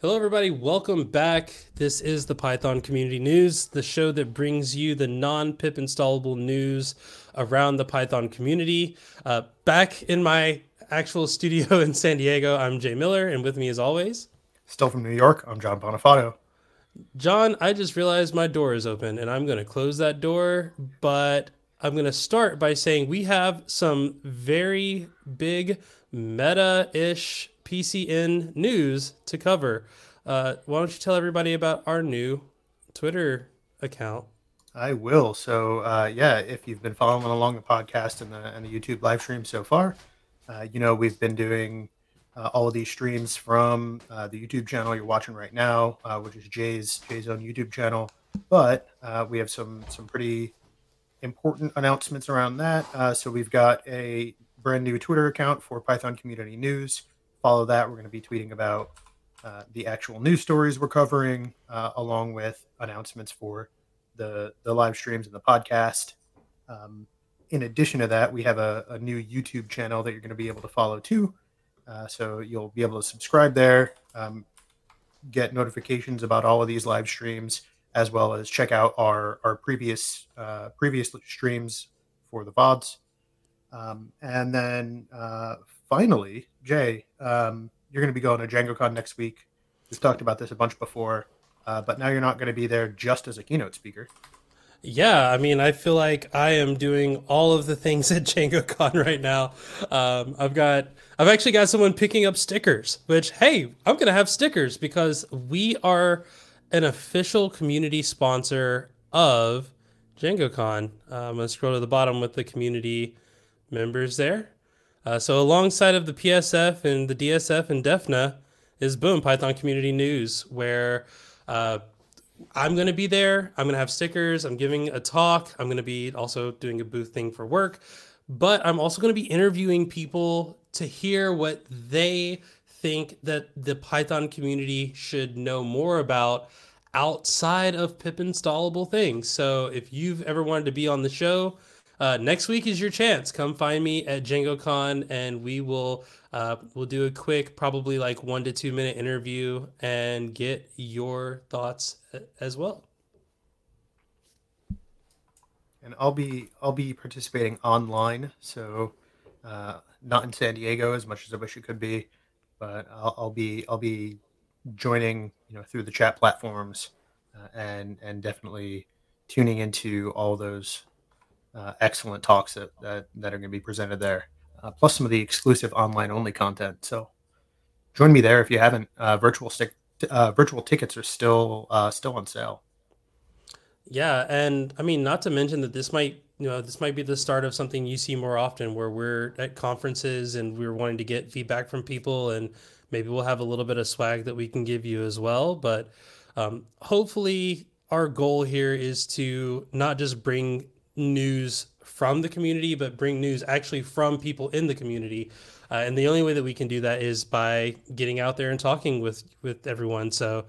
Hello, everybody. Welcome back. This is the Python Community News, the show that brings you the non pip installable news around the Python community. Uh, back in my actual studio in San Diego, I'm Jay Miller, and with me, as always, still from New York, I'm John Banafato. John, I just realized my door is open, and I'm going to close that door, but I'm going to start by saying we have some very big meta ish PCN news to cover. Uh, why don't you tell everybody about our new Twitter account? I will. So, uh, yeah, if you've been following along the podcast and the, and the YouTube live stream so far, uh, you know we've been doing uh, all of these streams from uh, the YouTube channel you're watching right now, uh, which is Jay's Jay's own YouTube channel. But we have some some pretty important announcements around that. so we've got a brand new Twitter account for Python Community News follow that. We're going to be tweeting about uh, the actual news stories we're covering, uh, along with announcements for the the live streams and the podcast. Um, in addition to that, we have a, a, new YouTube channel that you're going to be able to follow too. Uh, so you'll be able to subscribe there, um, get notifications about all of these live streams, as well as check out our our previous uh, previous streams for the vods. Um, and then uh, finally, Jay, um, you're going to be going to DjangoCon next week. We've talked about this a bunch before, uh, but now you're not going to be there just as a keynote speaker. Yeah, I mean, I feel like I am doing all of the things at DjangoCon right now. Um, I've got, I've actually got someone picking up stickers. Which, hey, I'm gonna have stickers because we are an official community sponsor of DjangoCon. Uh, I'm gonna scroll to the bottom with the community members there. Uh, so alongside of the PSF and the DSF and DEFNA is Boom Python Community News, where uh, I'm going to be there. I'm going to have stickers. I'm giving a talk. I'm going to be also doing a booth thing for work, but I'm also going to be interviewing people to hear what they think that the Python community should know more about outside of pip installable things. So if you've ever wanted to be on the show, uh, next week is your chance. Come find me at DjangoCon, and we will uh, we'll do a quick, probably like one to two minute interview, and get your thoughts as well. And I'll be I'll be participating online, so uh, not in San Diego as much as I wish it could be, but I'll, I'll be I'll be joining you know through the chat platforms, uh, and and definitely tuning into all those uh, excellent talks that, that, that are going to be presented there, uh, plus some of the exclusive online only content. So join me there if you haven't. Uh, virtual stick uh, virtual tickets are still uh, still on sale. Yeah, and I mean, not to mention that this might you know this might be the start of something you see more often, where we're at conferences and we're wanting to get feedback from people, and maybe we'll have a little bit of swag that we can give you as well. But um, hopefully, our goal here is to not just bring news from the community, but bring news actually from people in the community. Uh, and the only way that we can do that is by getting out there and talking with with everyone. So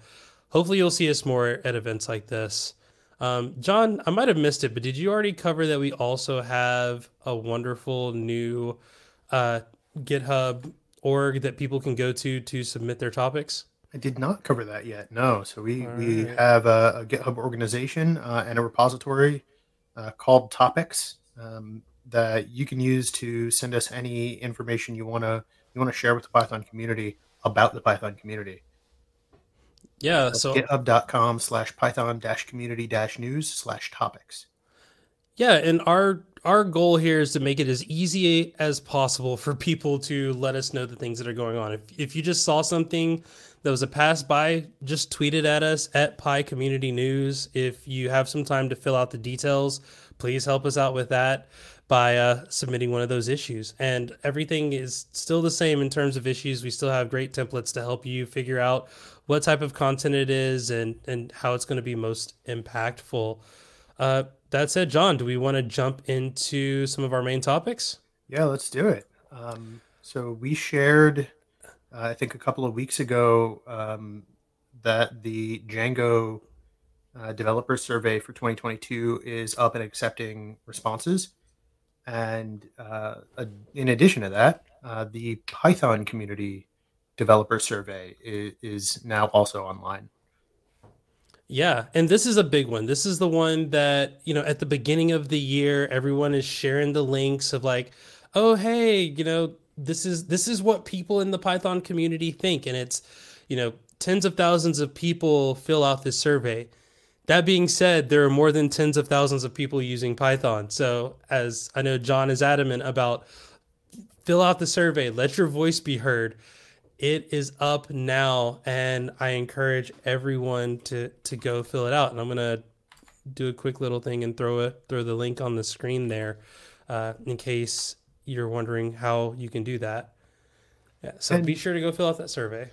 hopefully you'll see us more at events like this. Um, John, I might have missed it, but did you already cover that we also have a wonderful new uh, GitHub org that people can go to to submit their topics? I did not cover that yet. No, so we All we right. have a, a, GitHub organization uh, and a repository uh, called topics um, that you can use to send us any information you want to you want to share with the Python community about the Python community. Yeah, That's so github.com slash python dash community dash news slash topics. Yeah, and our our goal here is to make it as easy as possible for people to let us know the things that are going on. If if you just saw something that was a pass by, just tweet it at us at PyCommunityNews. If you have some time to fill out the details, please help us out with that by uh, submitting one of those issues. And everything is still the same in terms of issues. We still have great templates to help you figure out what type of content it is and and how it's going to be most impactful. Uh, that said, John, do we want to jump into some of our main topics? Yeah, let's do it. Um, so we shared uh, I think a couple of weeks ago um, that the Django uh, developer survey for 2022 is up and accepting responses. And uh, in addition to that, uh, the Python community developer survey is, is now also online. Yeah, and this is a big one. This is the one that, you know, at the beginning of the year, everyone is sharing the links of like, "Oh, hey, you know, this is this is what people in the Python community think." And it's, you know, tens of thousands of people fill out this survey. That being said, there are more than tens of thousands of people using Python. So, as I know John is adamant about fill out the survey, let your voice be heard. It is up now and i encourage everyone to to go fill it out. And i'm gonna do a quick little thing and throw it throw the link on the screen there uh, in case you're wondering how you can do that. Yeah so and, be sure to go fill out that survey.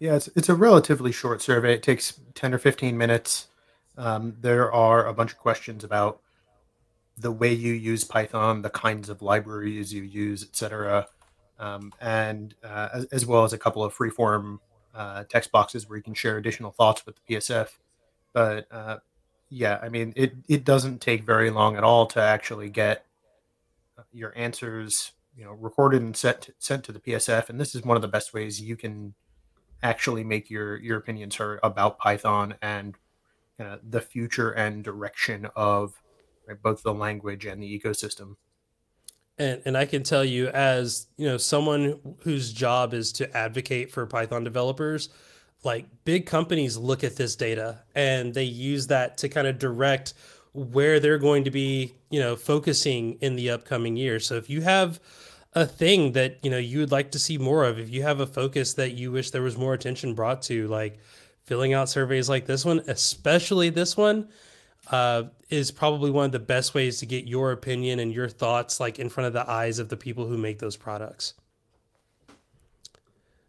Yeah it's, it's a relatively short survey. It takes 10 or 15 minutes um, there are a bunch of questions about the way you use python the kinds of libraries you use etc um, and uh, as, as, well as a couple of freeform uh, text boxes where you can share additional thoughts with the PSF. But uh, yeah, I mean, it, it doesn't take very long at all to actually get your answers, you know, recorded and set to, sent to the PSF. And this is one of the best ways you can actually make your your opinions heard about Python and the future and direction of right, both the language and the ecosystem. And and I can tell you as you know someone whose job is to advocate for Python developers like big companies look at this data and they use that to kind of direct where they're going to be you know focusing in the upcoming year. So if you have a thing that you know you would like to see more of if you have a focus that you wish there was more attention brought to like filling out surveys like this one especially this one uh, is probably one of the best ways to get your opinion and your thoughts like in front of the eyes of the people who make those products.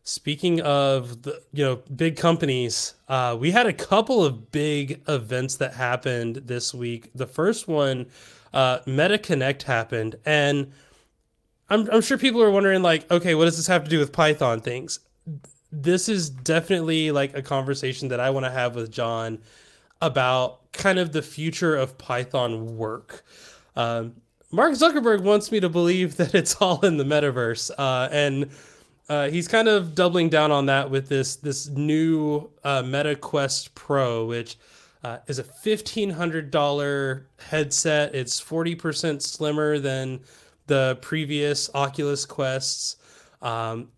Speaking of the you know big companies, uh, we had a couple of big events that happened this week. The first one, uh, Meta Connect happened, and I'm I'm sure people are wondering like, okay, what does this have to do with Python things? This is definitely like a conversation that I want to have with John about kind of the future of Python work. Um, Mark Zuckerberg wants me to believe that it's all in the metaverse, uh, and uh, he's kind of doubling down on that with this this new uh, Meta Quest Pro, which uh, is a fifteen hundred dollar headset. It's forty percent slimmer than the previous Oculus Quests. Um,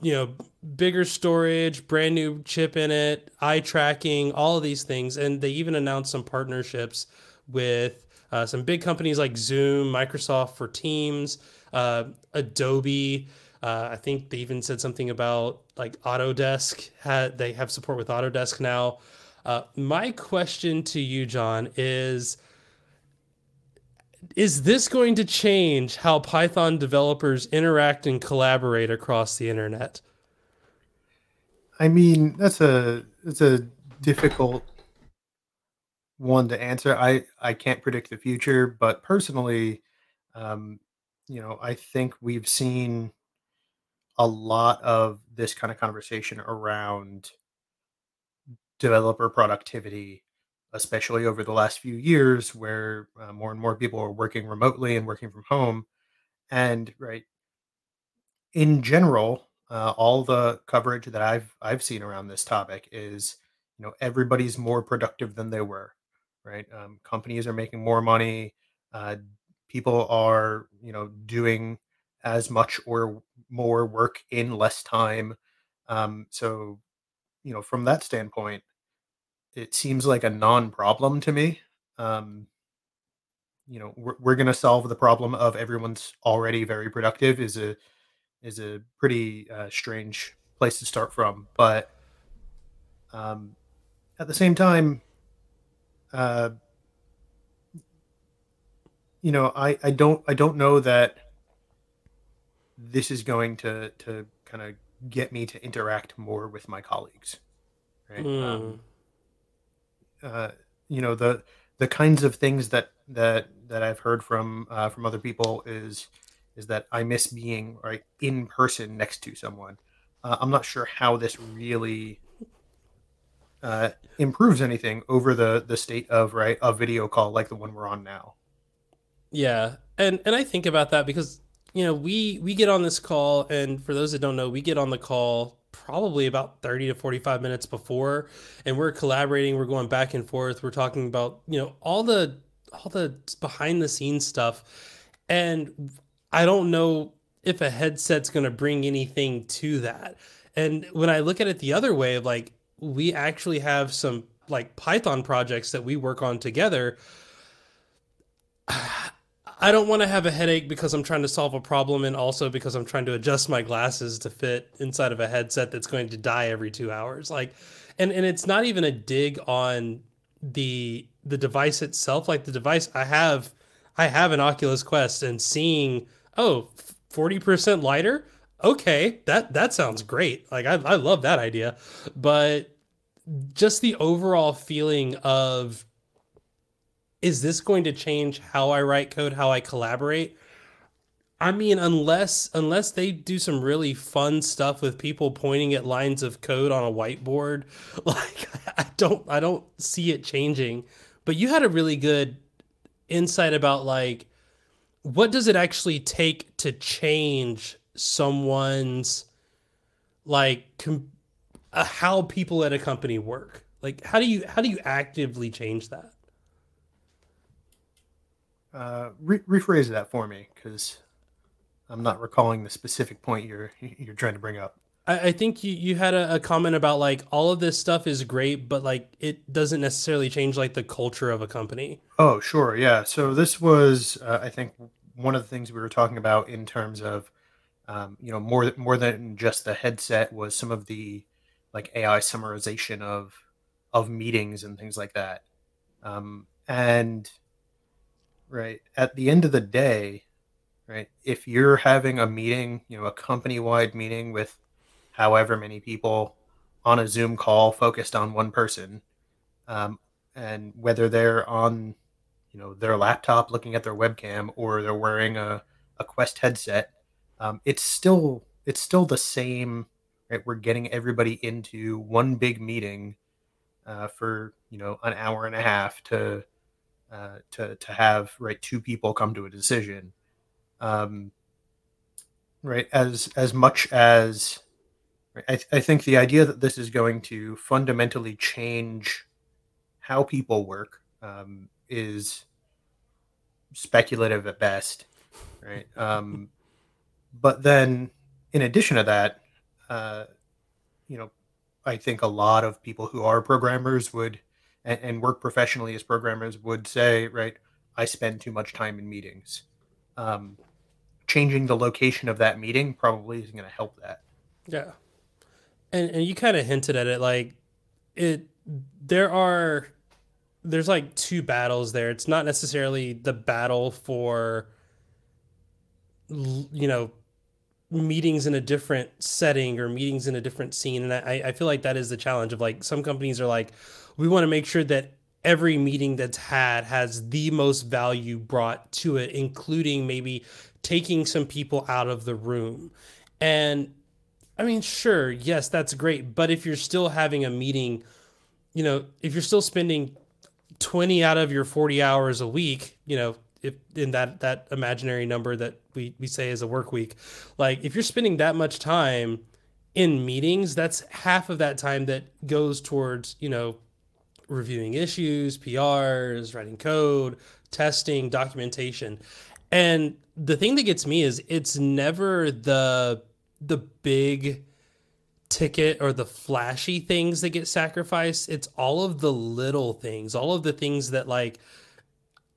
you know, bigger storage, brand new chip in it, eye tracking, all of these things. And they even announced some partnerships with uh, some big companies like Zoom, Microsoft for Teams, uh, Adobe. Uh, I think they even said something about like Autodesk. Had they have support with Autodesk now? Uh, my question to you, John, is is this going to change how Python developers interact and collaborate across the internet? I mean, that's a that's a difficult one to answer. I I can't predict the future, but personally, um, you know, I think we've seen a lot of this kind of conversation around developer productivity especially over the last few years where uh, more and more people are working remotely and working from home and right in general uh, all the coverage that i've i've seen around this topic is you know everybody's more productive than they were right um, companies are making more money uh, people are you know doing as much or more work in less time um, so you know from that standpoint it seems like a non-problem to me. Um, you know, we're, we're going to solve the problem of everyone's already very productive is a is a pretty uh, strange place to start from. But um, at the same time, uh, you know, I, I don't I don't know that this is going to to kind of get me to interact more with my colleagues. Right. Mm. Um, uh, you know the the kinds of things that that that I've heard from uh, from other people is is that I miss being right in person next to someone. Uh, I'm not sure how this really uh, improves anything over the the state of right a video call like the one we're on now. Yeah, and and I think about that because you know, we we get on this call, and for those that don't know, we get on the call probably about 30 to 45 minutes before and we're collaborating we're going back and forth we're talking about you know all the all the behind the scenes stuff and i don't know if a headset's going to bring anything to that. And when i look at it the other way of like we actually have some like python projects that we work on together. I don't want to have a headache because I'm trying to solve a problem and also because I'm trying to adjust my glasses to fit inside of a headset that's going to die every 2 hours. Like and and it's not even a dig on the the device itself. Like the device I have I have an Oculus Quest and seeing oh 40% lighter okay that that sounds great like I, I love that idea but just the overall feeling of is this going to change how I write code, how I collaborate? I mean, unless unless they do some really fun stuff with people pointing at lines of code on a whiteboard, like I don't I don't see it changing. But you had a really good insight about like what does it actually take to change someone's like com- uh, how people at a company work? Like how do you how do you actively change that? Uh, re- rephrase that for me, because I'm not recalling the specific point you're you're trying to bring up. I, I think you, you had a, a, comment about like all of this stuff is great, but like it doesn't necessarily change like the culture of a company. Oh, sure, yeah. So this was, uh, I think, one of the things we were talking about in terms of, um, you know, more more than just the headset was some of the like AI summarization of of meetings and things like that. Um, and right at the end of the day right if you're having a meeting you know a company wide meeting with however many people on a zoom call focused on one person. Um, and whether they're on you know their laptop looking at their webcam or they're wearing a, a quest headset um, it's still it's still the same right? We're getting everybody into one big meeting uh, for you know an hour and a half to uh, to to have right two people come to a decision. Um, right as as much as I, th- I think the idea that this is going to fundamentally change how people work um, is speculative at best right um, but then in addition to that uh, you know i think a lot of people who are programmers would and, and work professionally as programmers would say, right, I spend too much time in meetings. Um, changing the location of that meeting probably isn't going to help that. Yeah. And, and you kind of hinted at it like it there are there's like two battles there it's not necessarily the battle for you know meetings in a different setting or meetings in a different scene and I, I feel like that is the challenge of like some companies are like we want to make sure that every meeting that's had has the most value brought to it, including maybe taking some people out of the room. And I mean, sure, yes, that's great. But if you're still having a meeting, you know, if you're still spending 20 out of your 40 hours a week, you know, if in that that imaginary number that we, we say is a work week, like if you're spending that much time in meetings, that's half of that time that goes towards, you know, reviewing issues, PRs, writing code, testing, documentation. And the thing that gets me is it's never the the big ticket or the flashy things that get sacrificed. It's all of the little things, all of the things that like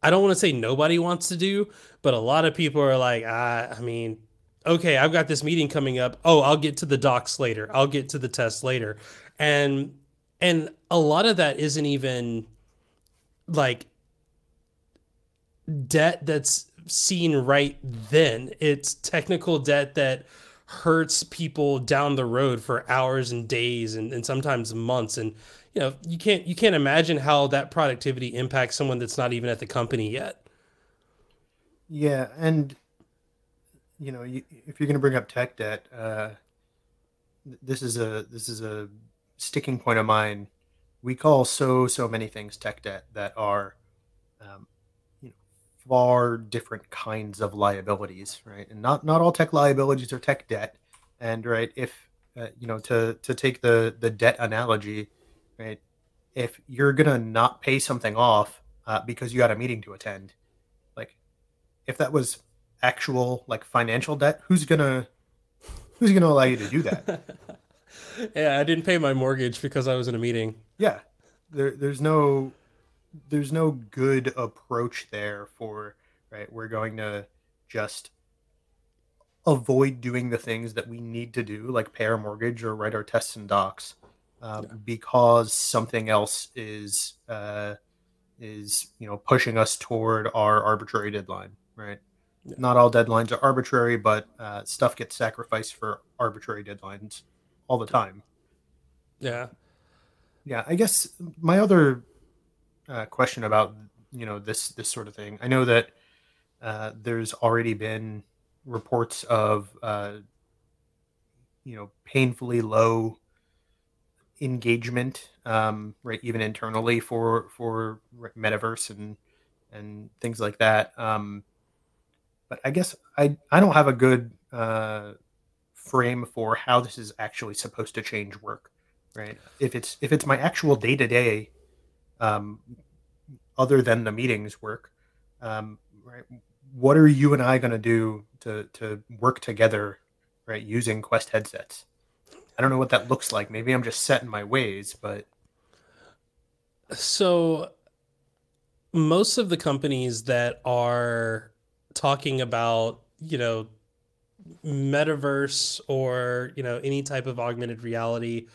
I don't want to say nobody wants to do, but a lot of people are like, ah, I mean, okay, I've got this meeting coming up. Oh, I'll get to the docs later. I'll get to the test later. And and a lot of that isn't even like debt that's seen right then it's technical debt that hurts people down the road for hours and days and, and sometimes months and you know you can't you can't imagine how that productivity impacts someone that's not even at the company yet yeah and you know you, if you're going to bring up tech debt uh, this is a this is a sticking point of mine. We call so so many things tech debt that are, um, far different kinds of liabilities, right? And not not all tech liabilities are tech debt. And right, if uh, you know to to take the the debt analogy, right? If you're gonna not pay something off uh, because you had a meeting to attend, like if that was actual like financial debt, who's gonna who's gonna allow you to do that? yeah, I didn't pay my mortgage because I was in a meeting. Yeah, there, there's no there's no good approach there for right. We're going to just avoid doing the things that we need to do, like pay our mortgage or write our tests and docs, uh, yeah. because something else is uh, is you know pushing us toward our arbitrary deadline, right? Yeah. Not all deadlines are arbitrary, but uh, stuff gets sacrificed for arbitrary deadlines all the time. Yeah, yeah. I guess my other uh, question about you know this this sort of thing. I know that uh, there's already been reports of uh, you know painfully low engagement, um, right? Even internally for for metaverse and and things like that. Um, but I guess I I don't have a good uh, frame for how this is actually supposed to change work, right? If it's if it's my actual day to day, other than the meetings work, um, right? What are you and I going to do to to work together, right? Using Quest headsets. I don't know what that looks like. Maybe I'm just set in my ways, but so most of the companies that are talking about, you know, metaverse or, you know, any type of augmented reality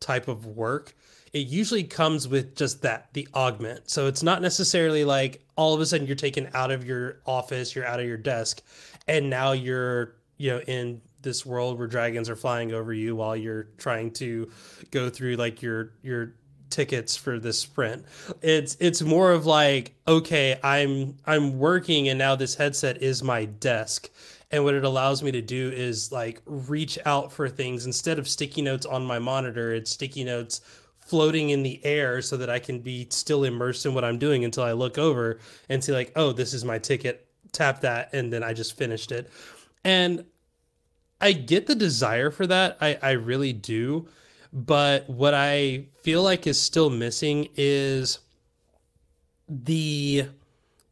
type of work, it usually comes with just that, the augment. So it's not necessarily like all of a sudden you're taken out of your office, you're out of your desk, and now you're, you know, in this world where dragons are flying over you while you're trying to go through like your your tickets for this sprint. It's it's more of like, okay, I'm I'm working and now this headset is my desk. And what it allows me to do is like reach out for things instead of sticky notes on my monitor, it's sticky notes floating in the air so that I can be still immersed in what I'm doing until I look over and see like, oh, this is my ticket. Tap that and then I just finished it. And I get the desire for that. I, I really do. But what I feel like is still missing is the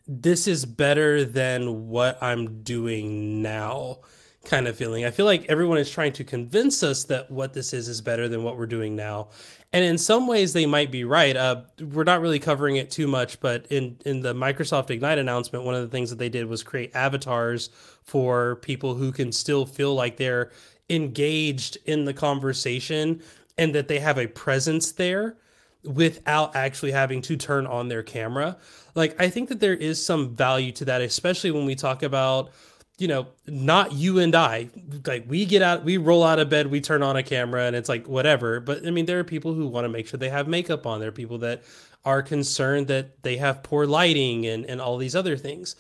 this is better than what I'm doing now kind of feeling. I feel like everyone is trying to convince us that what this is is better than what we're doing now. And in some ways they might be right. Uh, we're not really covering it too much, but in in the Microsoft Ignite announcement, one of the things that they did was create avatars for people who can still feel like they're engaged in the conversation and that they have a presence there without actually having to turn on their camera. Like I think that there is some value to that, especially when we talk about you know, not you and I. Like we get out, we roll out of bed, we turn on a camera, and it's like whatever. But I mean, there are people who want to make sure they have makeup on. There are people that are concerned that they have poor lighting and and all these other things.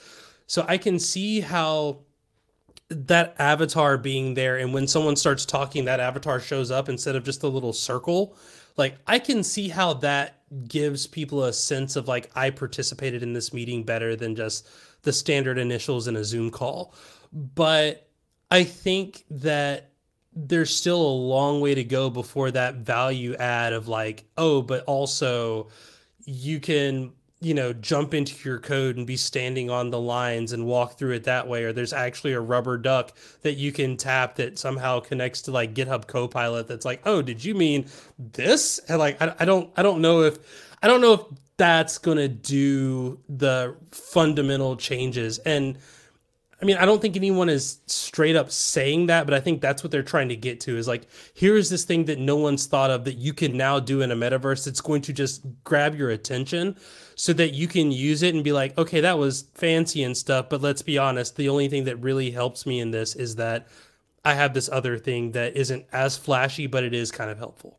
So I can see how that avatar being there and when someone starts talking that avatar shows up instead of just a little circle like i can see how that gives people a sense of like i participated in this meeting better than just the standard initials in a zoom call but i think that there's still a long way to go before that value add of like oh but also you can you know, jump into your code and be standing on the lines and walk through it that way. Or there's actually a rubber duck that you can tap that somehow connects to like GitHub Copilot. That's like, oh, did you mean this? And like, I, I don't, I don't know if, I don't know if that's gonna do the fundamental changes. And I mean, I don't think anyone is straight up saying that, but I think that's what they're trying to get to is like, here is this thing that no one's thought of that you can now do in a metaverse that's going to just grab your attention so that you can use it and be like, okay, that was fancy and stuff, but let's be honest, the only thing that really helps me in this is that I have this other thing that isn't as flashy, but it is kind of helpful.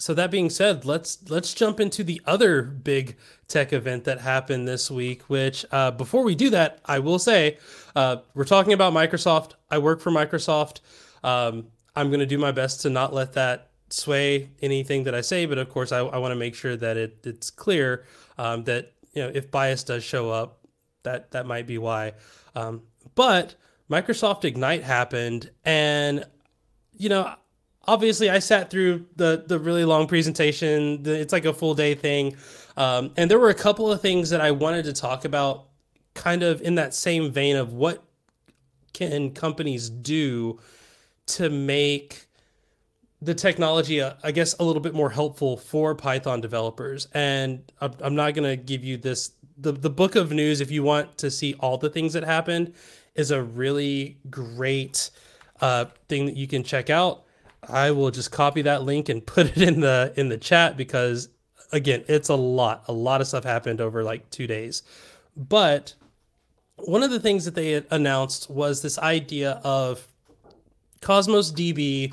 So that being said, let's let's jump into the other big tech event that happened this week. Which uh, before we do that, I will say uh, we're talking about Microsoft. I work for Microsoft. Um, I'm going to do my best to not let that sway anything that I say, but of course, I, I want to make sure that it, it's clear um, that you know if bias does show up, that that might be why. Um, but Microsoft Ignite happened, and you know, obviously, I sat through the the really long presentation. It's like a full day thing, um, and there were a couple of things that I wanted to talk about, kind of in that same vein of what can companies do to make the technology, uh, I guess, a little bit more helpful for Python developers. And I'm, I'm not going to give you this. The, the book of news, if you want to see all the things that happened, is a really great uh, thing that you can check out. I will just copy that link and put it in the in the chat because again, it's a lot. A lot of stuff happened over like two days. But one of the things that they announced was this idea of Cosmos DB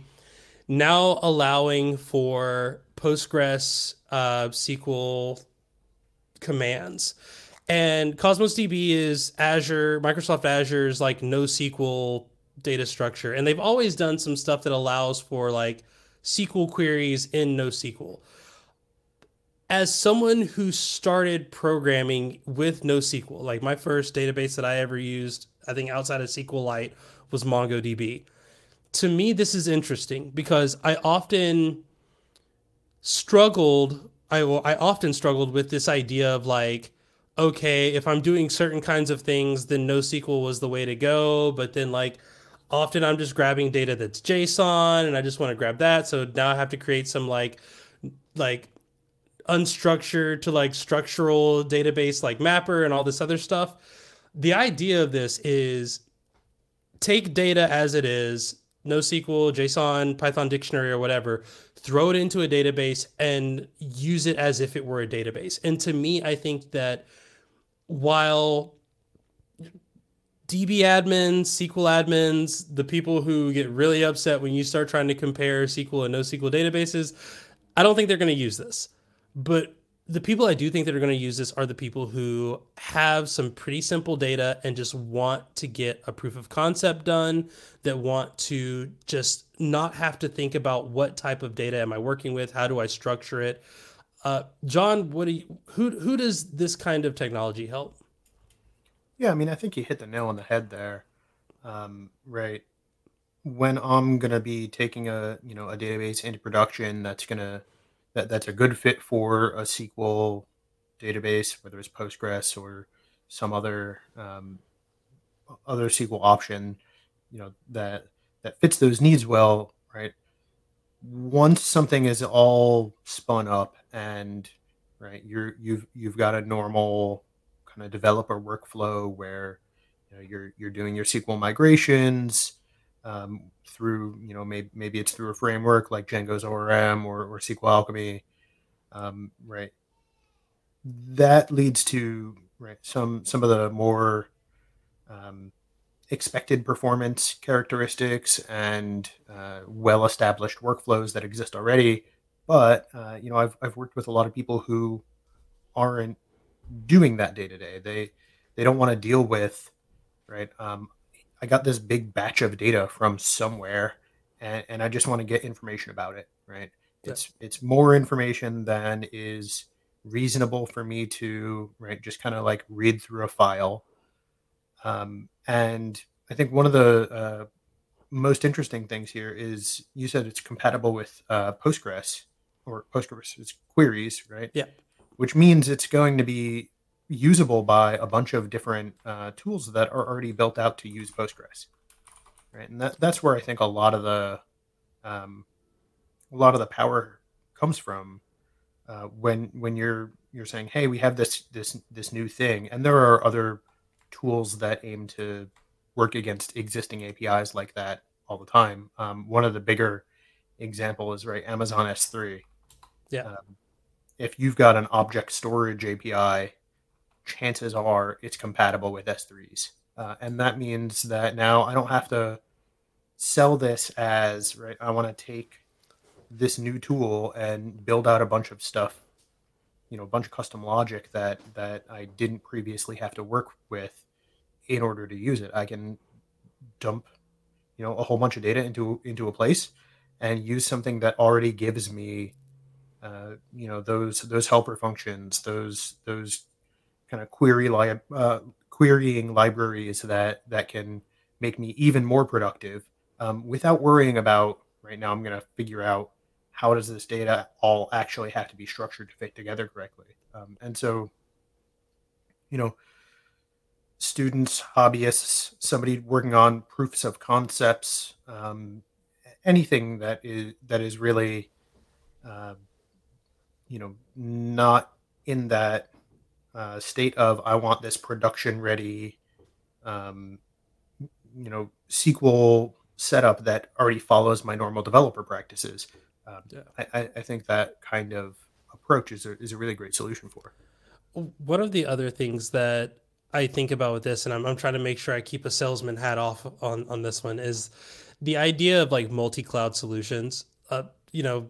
now allowing for Postgres uh, SQL commands. And Cosmos DB is Azure, Microsoft Azure's like NoSQL data structure. And they've always done some stuff that allows for like SQL queries in NoSQL. As someone who started programming with NoSQL, like my first database that I ever used, I think outside of SQLite was MongoDB to me, this is interesting because I often struggled. I I often struggled with this idea of like, okay, if I'm doing certain kinds of things, then NoSQL was the way to go. But then like, often I'm just grabbing data that's JSON, and I just want to grab that. So now I have to create some like, like unstructured to like structural database like mapper and all this other stuff. The idea of this is take data as it is NoSQL, JSON, Python dictionary, or whatever, throw it into a database and use it as if it were a database. And to me, I think that while DB admins, SQL admins, the people who get really upset when you start trying to compare SQL and NoSQL databases, I don't think they're going to use this. But the people I do think that are going to use this are the people who have some pretty simple data and just want to get a proof of concept done, that want to just not have to think about what type of data am I working with, how do I structure it. Uh, John, what do you, who who does this kind of technology help? Yeah, I mean, I think you hit the nail on the head there. Um, right, when I'm gonna be taking a you know a database into production, that's gonna that that's a good fit for a SQL database, whether it's Postgres or some other um, other SQL option, you know that that fits those needs well, right? Once something is all spun up and right, you're you've you've got a normal kind of developer workflow where you know you're you're doing your SQL migrations um, through you know maybe maybe it's through a framework like Django's ORM or, or SQLAlchemy, um, right? That leads to right some some of the more um, expected performance characteristics and uh, well-established workflows that exist already. But uh, you know, I've I've worked with a lot of people who aren't doing that day to day. They they don't want to deal with right. Um, I got this big batch of data from somewhere, and, and I just want to get information about it. Right? Yeah. It's it's more information than is reasonable for me to right just kind of like read through a file. Um, and I think one of the uh, most interesting things here is you said it's compatible with uh, Postgres or Postgres queries, right? Yeah. Which means it's going to be usable by a bunch of different uh, tools that are already built out to use Postgres, right? And that, that's where I think a lot of the um, a lot of the power comes from uh, when when you're you're saying, hey, we have this this this new thing, and there are other tools that aim to work against existing APIs like that all the time. Um, one of the bigger example is right Amazon S3. Yeah. Um, if you've got an object storage API chances are it's compatible with S3s. Uh, and that means that now I don't have to sell this as, right, I want to take this new tool and build out a bunch of stuff, you know, a bunch of custom logic that that I didn't previously have to work with in order to use it. I can dump, you know, a whole bunch of data into into a place and use something that already gives me uh, you know those those helper functions those those kind of query li- uh, querying libraries that that can make me even more productive um, without worrying about right now i'm going to figure out how does this data all actually have to be structured to fit together correctly. Um, and so you know students hobbyists somebody working on proofs of concepts um, anything that is that is really uh, you know not in that uh, state of I want this production ready, um, you know, SQL setup that already follows my normal developer practices. Um, yeah. I, I, think that kind of approach is a, is a really great solution for. One of the other things that I think about with this, and I'm, I'm trying to make sure I keep a salesman hat off on, on this one, is the idea of like multi cloud solutions. Uh, you know,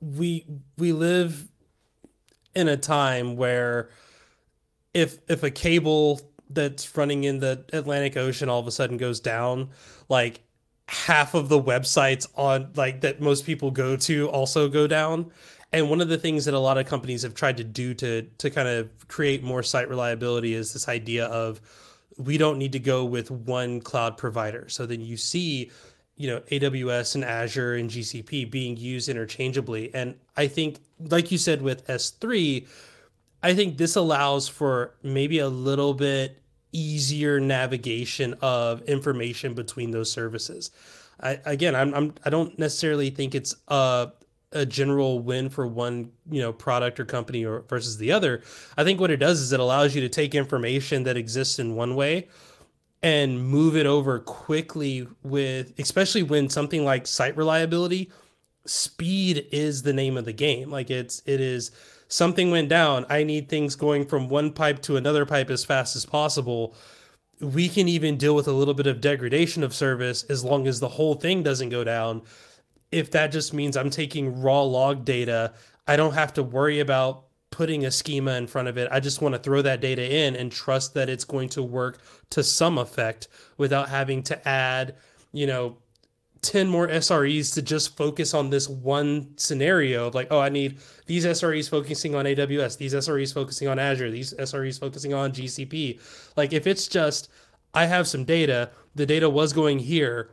we we live in a time where if if a cable that's running in the Atlantic Ocean all of a sudden goes down, like half of the websites on like that most people go to also go down. And one of the things that a lot of companies have tried to do to to kind of create more site reliability is this idea of we don't need to go with one cloud provider. So then you see you know AWS and Azure and GCP being used interchangeably and I think like you said with S3 I think this allows for maybe a little bit easier navigation of information between those services. I again I'm, I'm I don't necessarily think it's a a general win for one you know product or company or versus the other. I think what it does is it allows you to take information that exists in one way and move it over quickly with especially when something like site reliability speed is the name of the game. Like it's it is something went down. I need things going from one pipe to another pipe as fast as possible. We can even deal with a little bit of degradation of service as long as the whole thing doesn't go down. If that just means i'm taking raw log data i don't have to worry about putting a schema in front of it. I just want to throw that data in and trust that it's going to work to some effect without having to add, you know, 10 more SREs to just focus on this one scenario of like, oh, I need these SREs focusing on AWS, these SREs focusing on Azure, these SREs focusing on GCP. Like, if it's just, I have some data, the data was going here,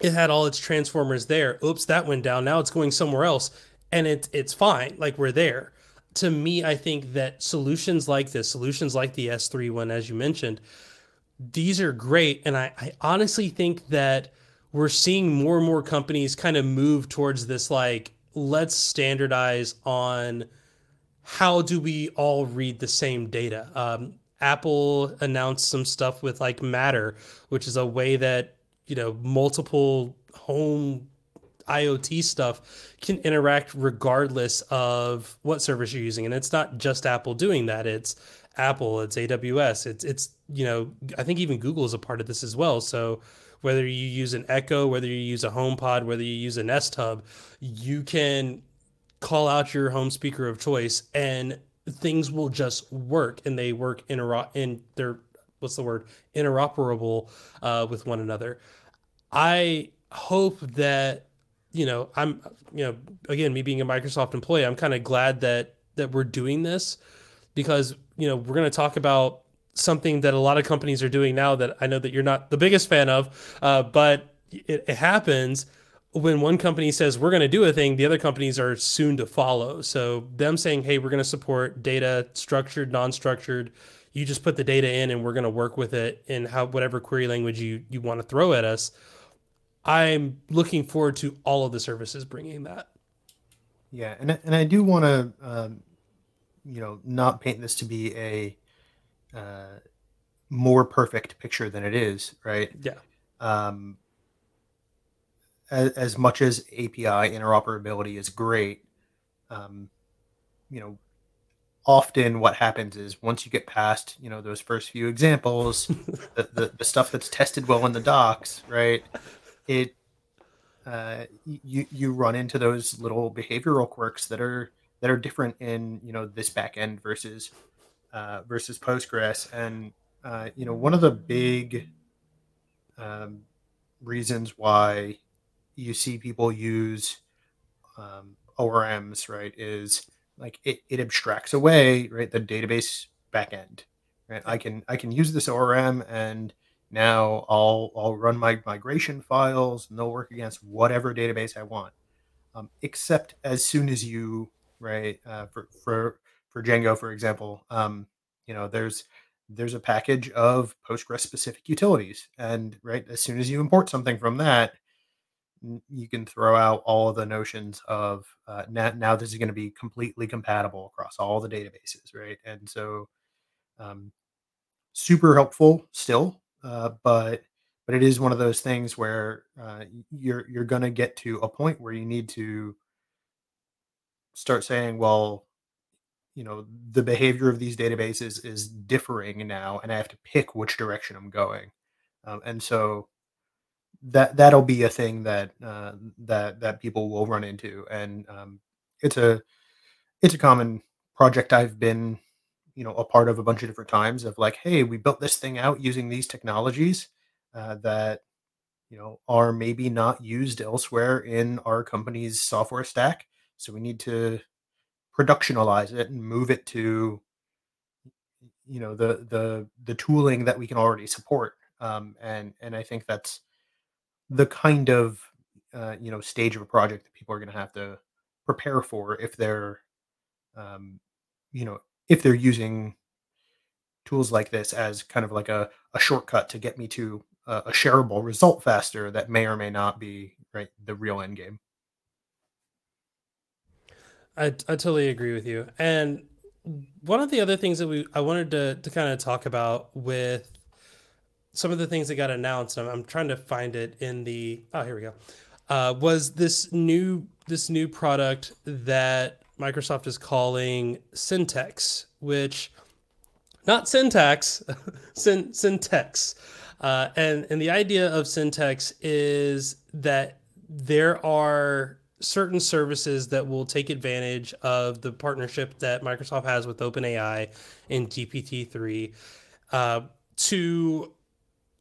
it had all its transformers there. Oops, that went down. Now it's going somewhere else. And it, it's fine. Like, we're there to me, I think that solutions like this, solutions like the S3 one, as you mentioned, these are great. And I, I honestly think that we're seeing more and more companies kind of move towards this like, let's standardize on how do we all read the same data. Um, Apple announced some stuff with like Matter, which is a way that, you know, multiple home IoT stuff can interact regardless of what service you're using. And it's not just Apple doing that. It's Apple, it's AWS, it's it's you know, I think even Google is a part of this as well. So whether you use an Echo, whether you use a HomePod, whether you use a Nest Hub, you can call out your home speaker of choice and things will just work and they work in in they're what's the word interoperable uh, with one another. I hope that you know, I'm, you know, again, me being a Microsoft employee, I'm kind of glad that that we're doing this because you know we're going to talk about something that a lot of companies are doing now that I know that you're not the biggest fan of, uh, but it, it happens when one company says we're going to do a thing, the other companies are soon to follow. So them saying, "Hey, we're going to support data, structured, non-structured." You just put the data in, and we're going to work with it in how whatever query language you you want to throw at us. I'm looking forward to all of the services bringing that. Yeah, and and I do want to, um, you know, not paint this to be a uh, more perfect picture than it is, right? Yeah. Um, as, as much as API interoperability is great, um, you know, often what happens is once you get past, you know, those first few examples, the, the, the stuff that's tested well in the docs, right? It uh, you you run into those little behavioral quirks that are that are different in you know this backend versus uh, versus Postgres, and uh, you know one of the big um, reasons why you see people use um, ORMs, right, is like it, it abstracts away, right, the database backend. Right. I can I can use this ORM and now I'll I'll run my migration files and they'll work against whatever database I want. Um, except as soon as you right uh, for for for Django, for example, um, you know there's there's a package of Postgres specific utilities, and right as soon as you import something from that, you can throw out all of the notions of uh, now, now this is going to be completely compatible across all the databases, right? And so, um, super helpful still, uh, but but it is one of those things where uh, you're you're going to get to a point where you need to start saying, well, you know, the behavior of these databases is differing now, and I have to pick which direction I'm going. Um, and so that that'll be a thing that uh, that that people will run into, and um, it's a it's a common project I've been you know a part of a bunch of different times of like, hey, we built this thing out using these technologies uh, that you know are maybe not used elsewhere in our company's software stack, so we need to productionalize it and move it to you know the the the tooling that we can already support. Um, and and I think that's the kind of uh, you know stage of a project that people are going to have to prepare for if they're um, you know if they're using tools like this as kind of like a, a shortcut to get me to a, a shareable result faster that may or may not be right the real end game I, I totally agree with you and one of the other things that we i wanted to, to kind of talk about with some of the things that got announced. I'm, I'm trying to find it in the. Oh, here we go. Uh, was this new this new product that Microsoft is calling Syntex, which not syntax, syn, syntax. Uh, and and the idea of Syntex is that there are certain services that will take advantage of the partnership that Microsoft has with OpenAI and GPT-3 uh, to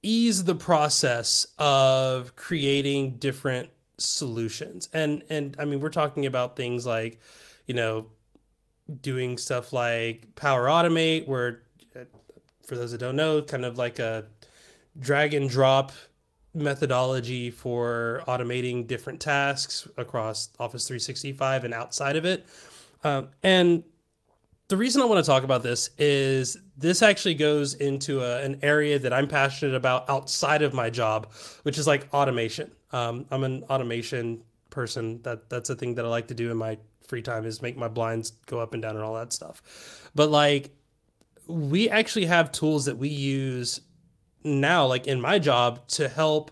ease the process of creating different solutions. And and I mean we're talking about things like, you know, doing stuff like Power Automate where uh, for those that don't know, kind of like a drag and drop methodology for automating different tasks across Office 365 and outside of it. Um, and the reason I want to talk about this is this actually goes into a, an area that I'm passionate about outside of my job, which is like automation. Um, I'm an automation person. That that's a thing that I like to do in my free time is make my blinds go up and down and all that stuff. But like, we actually have tools that we use now, like in my job, to help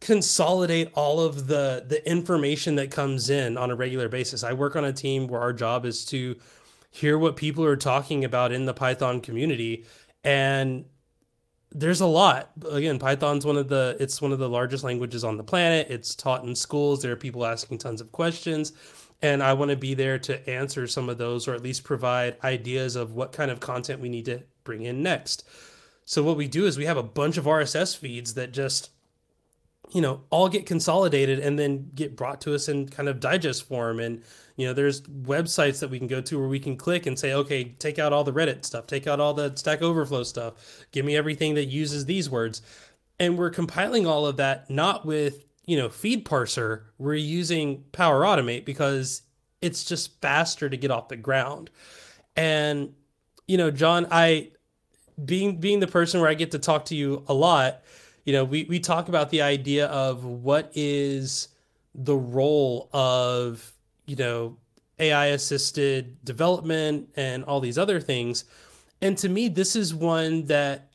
consolidate all of the the information that comes in on a regular basis. I work on a team where our job is to hear what people are talking about in the Python community. And there's a lot. Again, Python's one of the it's one of the largest languages on the planet. It's taught in schools. There are people asking tons of questions. And I want to be there to answer some of those or at least provide ideas of what kind of content we need to bring in next. So what we do is we have a bunch of RSS feeds that just you know all get consolidated and then get brought to us in kind of digest form. And you know there's websites that we can go to where we can click and say okay take out all the reddit stuff take out all the stack overflow stuff give me everything that uses these words. And we're compiling all of that not with you know feed parser. We're using power automate because it's just faster to get off the ground. And you know john i being being the person where i get to talk to you a lot you know, we, we talk about the idea of what is the role of, you know, AI assisted development and all these other things. And to me, this is one that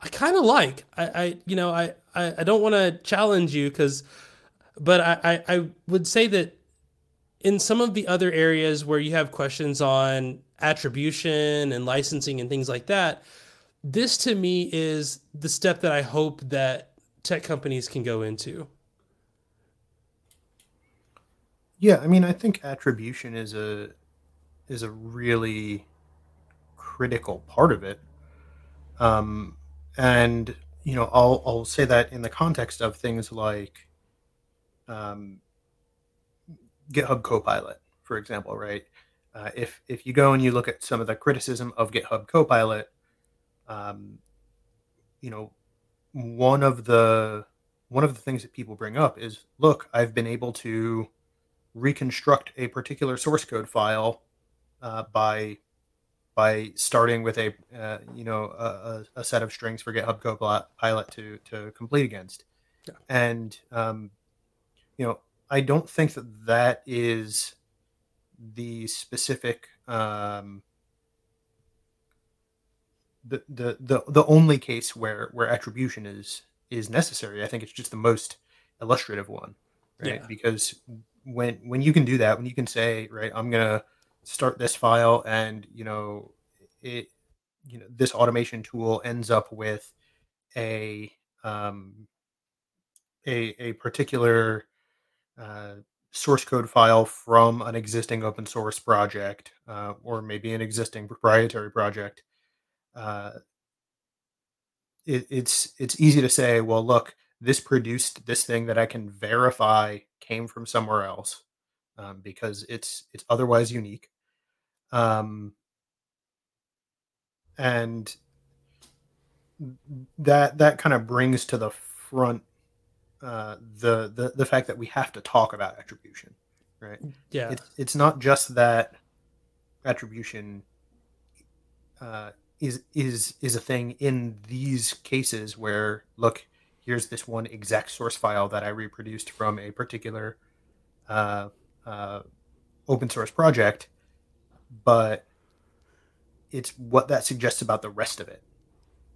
I kind of like. I, I, you know, I, I, I don't want to challenge you because, but I, I, I would say that in some of the other areas where you have questions on attribution and licensing and things like that, this to me is the step that I hope that tech companies can go into. Yeah, I mean, I think attribution is a is a really critical part of it. Um, and you know, I'll I'll say that in the context of things like um, GitHub Copilot, for example, right? Uh, if if you go and you look at some of the criticism of GitHub Copilot, um, you know, one of the one of the things that people bring up is, look, I've been able to reconstruct a particular source code file uh, by by starting with a uh, you know a, a, set of strings for GitHub Copilot to to complete against, yeah. and um, you know I don't think that that is the specific um, the, the the the only case where where attribution is is necessary. I think it's just the most illustrative one, right? Yeah. Because when when you can do that, when you can say, right, I'm gonna start this file and you know it you know this automation tool ends up with a um a a particular uh, source code file from an existing open source project uh, or maybe an existing proprietary project uh, it, it's it's easy to say well look this produced this thing that i can verify came from somewhere else um, because it's it's otherwise unique um, and that that kind of brings to the front uh, the the the fact that we have to talk about attribution, right? Yeah, it's it's not just that attribution uh, is is is a thing in these cases where look, here's this one exact source file that I reproduced from a particular uh, uh, open source project, but it's what that suggests about the rest of it,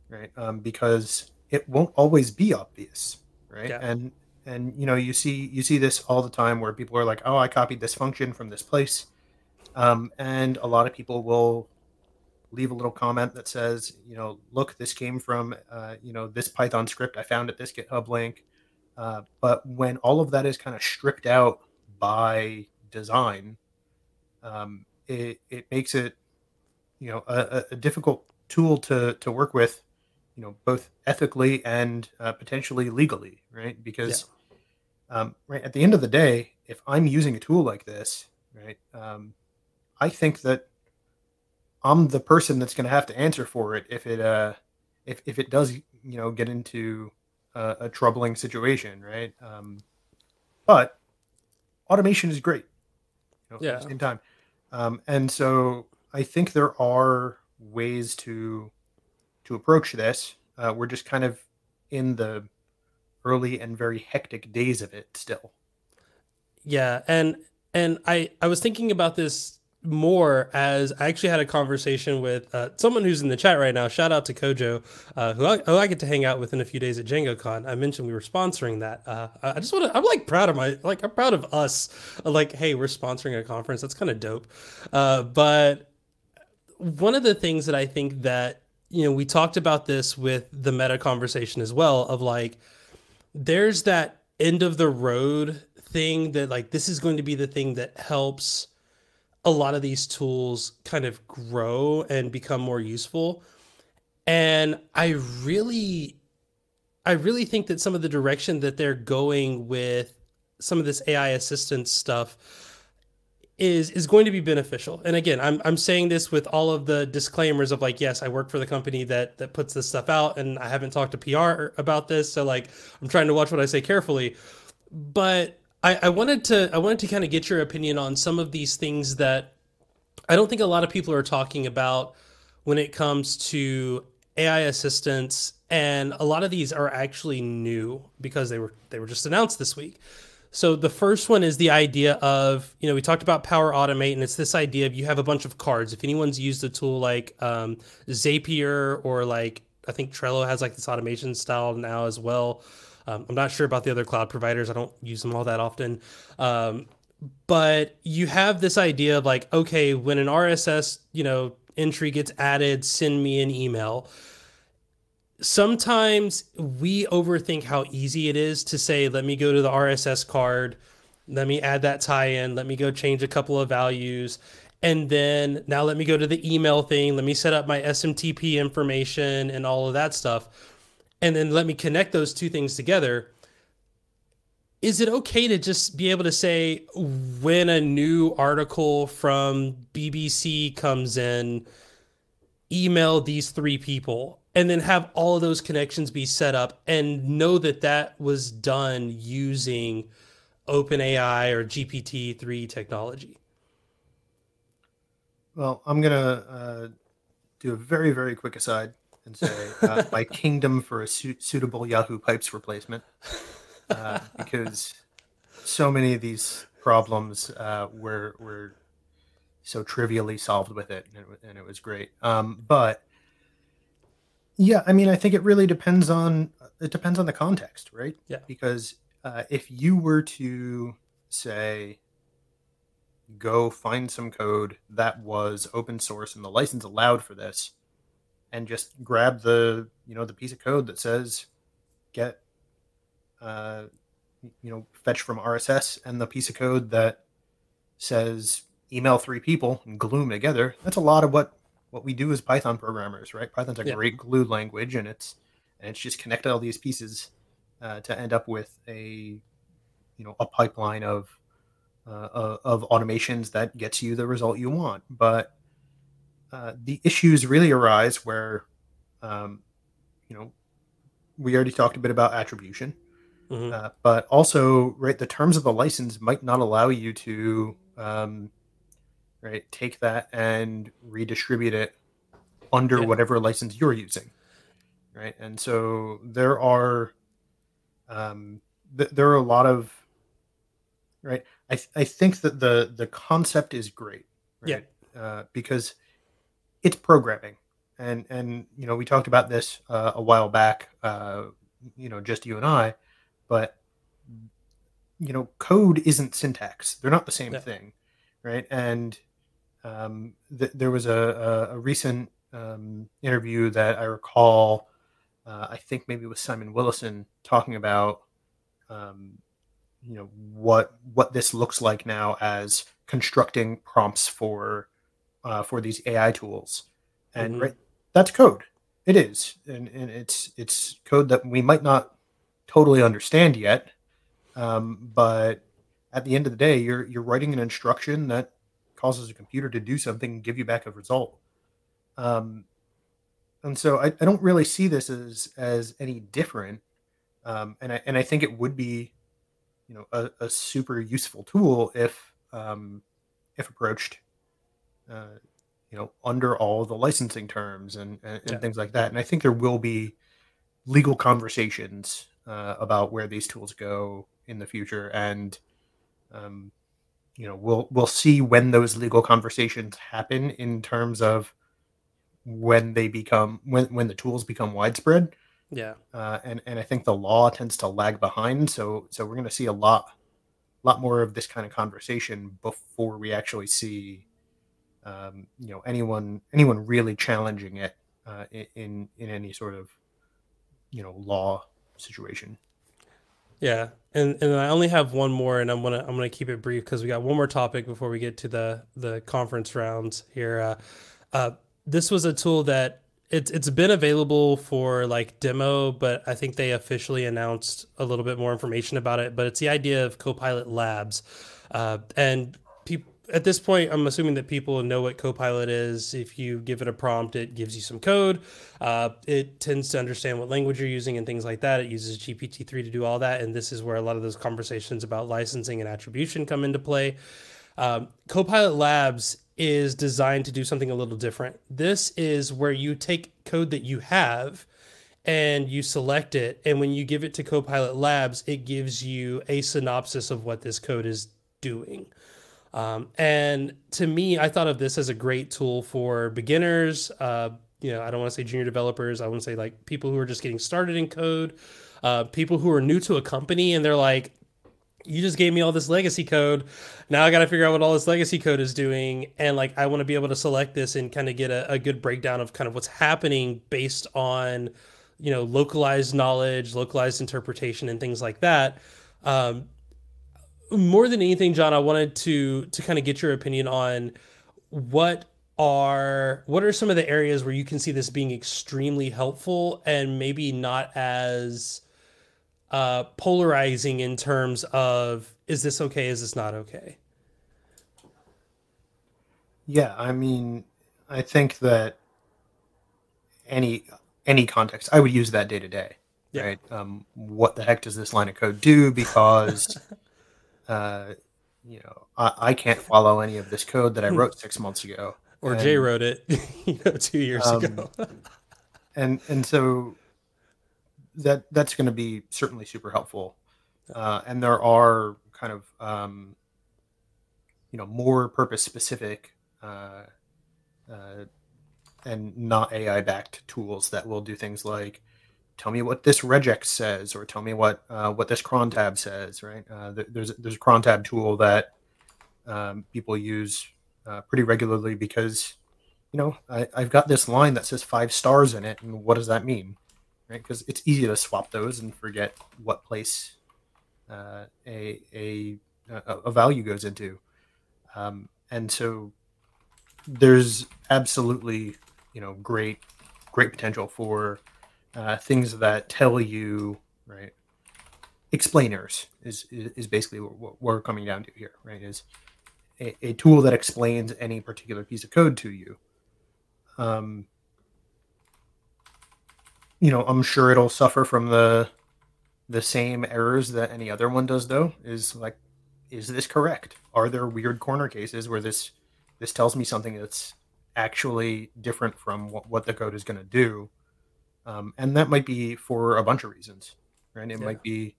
right? Um, because it won't always be obvious, right? Yeah. And and you know you see you see this all the time where people are like, oh, I copied this function from this place, um, and a lot of people will leave a little comment that says, you know, look, this came from uh, you know this Python script I found at this GitHub link. Uh, but when all of that is kind of stripped out by design, um, it, it makes it you know a, a, difficult tool to to work with you know both ethically and uh, potentially legally right because yeah. um, right at the end of the day if i'm using a tool like this right um, i think that i'm the person that's going to have to answer for it if it uh if, if it does you know get into a, a troubling situation right um, but automation is great you know, yeah. at the same time um, and so I think there are ways to to approach this. Uh, we're just kind of in the early and very hectic days of it still. Yeah, and and I I was thinking about this more as I actually had a conversation with uh, someone who's in the chat right now. Shout out to Kojo, uh, who, I, who I get to hang out with in a few days at DjangoCon. I mentioned we were sponsoring that. Uh, I just want to. I'm like proud of my like I'm proud of us. Like, hey, we're sponsoring a conference. That's kind of dope. Uh, but one of the things that I think that you know we talked about this with the meta conversation as well of like there's that end of the road thing that like this is going to be the thing that helps a lot of these tools kind of grow and become more useful and i really i really think that some of the direction that they're going with some of this ai assistance stuff is is going to be beneficial. And again, I'm I'm saying this with all of the disclaimers of like, yes, I work for the company that that puts this stuff out, and I haven't talked to PR about this, so like I'm trying to watch what I say carefully. But I, I wanted to I wanted to kind of get your opinion on some of these things that I don't think a lot of people are talking about when it comes to AI assistants, and a lot of these are actually new because they were they were just announced this week. So the first one is the idea of, you know, we talked about Power Automate, and it's this idea of you have a bunch of cards. If anyone's used a tool like um, Zapier or like I think Trello has like this automation style now as well. Um, I'm not sure about the other cloud providers. I don't use them all that often. Um, but you have this idea of like, okay, when an RSS, you know, entry gets added, send me an email sometimes we overthink how easy it is to say, let me go to the RSS card, let me add that tie in, let me go change a couple of values. And then now let me go to the email thing, let me set up my SMTP information and all of that stuff. And then let me connect those two things together. is it okay to just be able to say when a new article from BBC comes in, email these three people, and then have all of those connections be set up and know that that was done using OpenAI or GPT 3 technology? Well, I'm going to uh, do a very, very quick aside and say uh, my kingdom for a su- suitable Yahoo Pipes replacement. Uh, because so many of these problems uh, were were so trivially solved with it, and it, and it was great. Um, but yeah, I mean, I think it really depends on it depends on the context, right? Yeah. Because uh, if you were to say, go find some code that was open source and the license allowed for this, and just grab the you know the piece of code that says get uh, you know, fetch from RSS and the piece of code that says email three people and glue them together. That's a lot of what what we do as Python programmers, right? Python's a yeah. great glue language, and it's and it's just connected all these pieces uh, to end up with a you know a pipeline of uh, of automations that gets you the result you want. But uh, the issues really arise where um, you know we already talked a bit about attribution Mm-hmm. Uh, but also, right, the terms of the license might not allow you to, um, right, take that and redistribute it under yeah. whatever license you're using, right? And so there are, um, th- there are a lot of, right. I th- I think that the the concept is great, right? Yeah, uh, because it's programming, and and you know we talked about this uh, a while back, uh, you know, just you and I but you know, code isn't syntax. They're not the same yeah. thing, right? And um, th- there was a, a, a recent um, interview that I recall. Uh, I think maybe with Simon Willison talking about, um, you know, what what this looks like now as constructing prompts for uh, for these AI tools, and mm-hmm. right, that's code. It is, and, and it's it's code that we might not totally understand yet. Um, but at the end of the day, you're you're writing an instruction that causes a computer to do something and give you back a result. Um, and so I, I don't really see this as as any different. Um, and I and I think it would be, you know, a, a super useful tool if um, if approached, uh, you know, under all the licensing terms and and, and things like that. And I think there will be legal conversations uh, about where these tools go in the future, and um, you know we'll we'll see when those legal conversations happen in terms of when they become when when the tools become widespread. Yeah, uh, and and I think the law tends to lag behind, so so we're going to see a lot lot more of this kind of conversation before we actually see um, you know anyone anyone really challenging it uh, in in any sort of you know law situation. Yeah, and and I only have one more, and I'm gonna I'm gonna keep it brief because we got one more topic before we get to the the conference rounds here. Uh, uh, this was a tool that it's it's been available for like demo, but I think they officially announced a little bit more information about it. But it's the idea of Copilot Labs, uh, and at this point, I'm assuming that people know what Copilot is. If you give it a prompt, it gives you some code. Uh, it tends to understand what language you're using and things like that. It uses GPT-3 to do all that, and this is where a lot of those conversations about licensing and attribution come into play. Um, Copilot Labs is designed to do something a little different. This is where you take code that you have and you select it, and when you give it to Copilot Labs, it gives you a synopsis of what this code is doing. Um, and to me, I thought of this as a great tool for beginners. Uh, you know, I don't want to say junior developers. I want to say like people who are just getting started in code, uh, people who are new to a company and they're like, you just gave me all this legacy code. Now I got to figure out what all this legacy code is doing. And like, I want to be able to select this and kind of get a, a good breakdown of kind of what's happening based on, you know, localized knowledge, localized interpretation, and things like that. Um, more than anything, John, I wanted to to kind of get your opinion on what are what are some of the areas where you can see this being extremely helpful and maybe not as uh, polarizing in terms of is this okay? Is this not okay? Yeah, I mean, I think that any any context, I would use that day to day. Right? Um, what the heck does this line of code do? Because uh, you know, I, I can't follow any of this code that I wrote six months ago. Or And, Jay wrote it, you know, two years Um, ago. and and so that that's going to be certainly super helpful. Uh, and there are kind of um, you know more purpose specific uh, uh, and not AI backed tools that will do things like tell me what this regex says or tell me what uh, what this cron tab says. Right? Uh, there's there's a cron tab tool that um, people use uh, pretty regularly because you know I, I've got this line that says five stars in it, and what does that mean? Right? Because it's easy to swap those and forget what place uh, a, a a value goes into, um, and so there's absolutely you know great great potential for uh, things that tell you right explainers is is, basically what, what we're coming down to here right is a, a tool that explains any particular piece of code to you. Um you know i'm sure it'll suffer from the the same errors that any other one does though is like is this correct? Are there weird corner cases where this this tells me something that's actually different from what, what the code is going to do um, and that might be for a bunch of reasons right? It Yeah. might be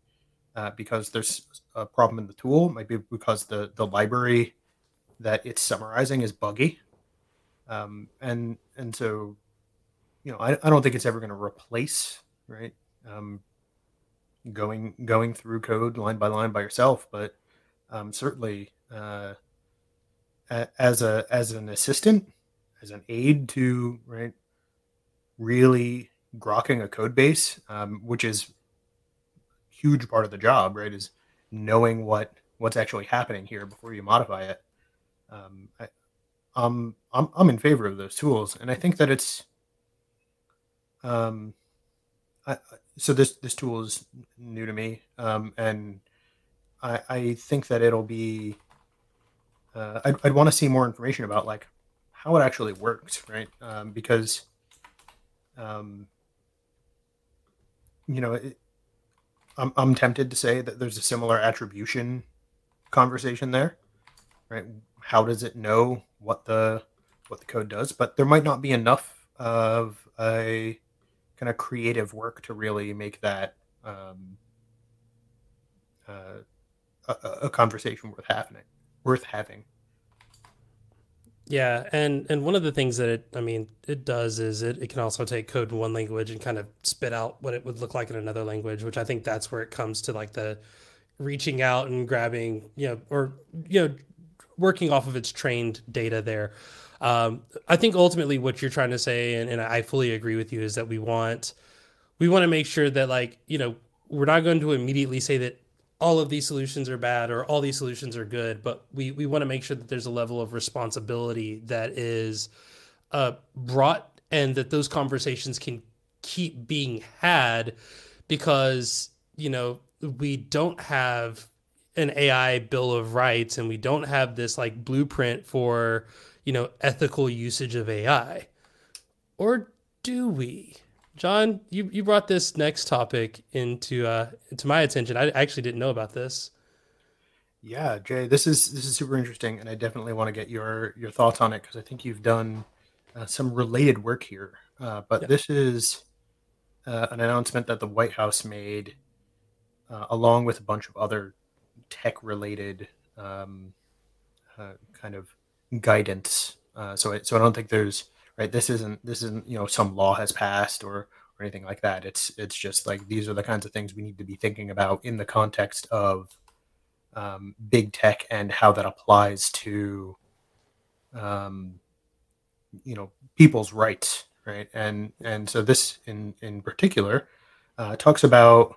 uh, because there's a problem in the tool it might be because the the library that it's summarizing is buggy. Um, and and so you know i, I don't think it's ever going to replace right? Um, going going through code line by line by yourself but um, certainly uh, as a as an assistant as an aid to right really grokking a code base um, which is huge part of the job right is knowing what what's actually happening here before you modify it. Um, I, um, I'm, I'm in favor of those tools and i think that it's um, I, so this this tool is new to me um, and I, I think that it'll be uh, I'd, I'd want to see more information about like how it actually works right um, because um, you know it, I'm, I'm tempted to say that there's a similar attribution conversation there right? How does it know what the what the code does? But there might not be enough of a kind of creative work to really make that um, uh, a, a conversation worth having worth having Yeah, and and one of the things that it, I mean, it does is it, it can also take code in one language and kind of spit out what it would look like in another language, which I think that's where it comes to like the reaching out and grabbing, you know, or you know, working off of its trained data there. Um, I think ultimately what you're trying to say, and, and I fully agree with you, is that we want we want to make sure that like you know we're not going to immediately say that all of these solutions are bad or all these solutions are good but we we want to make sure that there's a level of responsibility that is uh, brought and that those conversations can keep being had because you know we don't have an AI bill of rights and we don't have this like blueprint for you know ethical usage of AI or do we John you, you brought this next topic into uh into my attention. I actually didn't know about this. Yeah jay this is this is super interesting and i definitely want to get your your thoughts on it because i think you've done uh, some related work here. Uh, but Yeah. this is uh, an announcement that the white house made uh, along with a bunch of other tech related um, uh, kind of guidance. Uh, so so i don't think there's right? This isn't this isn't you know some law has passed or or anything like that. It's it's just like these are the kinds of things we need to be thinking about in the context of um, big tech and how that applies to um, you know people's rights right? And and so this in in particular uh, talks about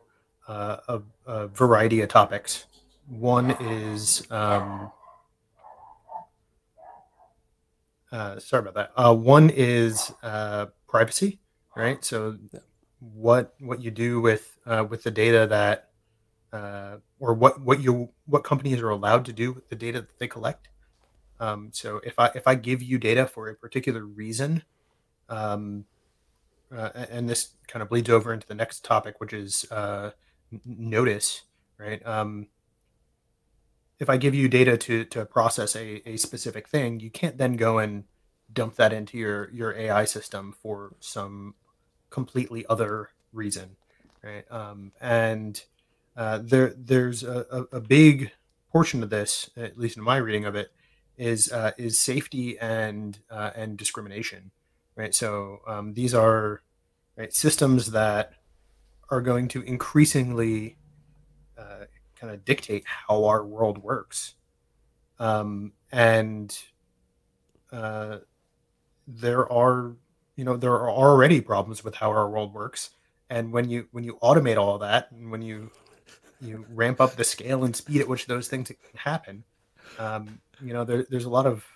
uh, a, a variety of topics. One is um, uh, sorry about that uh, one is uh, privacy right so what what you do with uh, with the data that uh, or what what you what companies are allowed to do with the data that they collect. Um, so if I if I give you data for a particular reason, um, uh, and this kind of bleeds over into the next topic, which is uh, notice, right? Um, if I give you data to to process a, a specific thing, you can't then go and dump that into your your AI system for some completely other reason, right? Um, and uh, there there's a, a, big portion of this, at least in my reading of it, is uh, is safety and uh, and discrimination, right? So um, these are right, systems that are going to increasingly uh, kind of dictate how our world works, um, and uh, there are you know there are already problems with how our world works, and when you when you automate all that, and when you you ramp up the scale and speed at which those things can happen, um, you know there, there's a lot of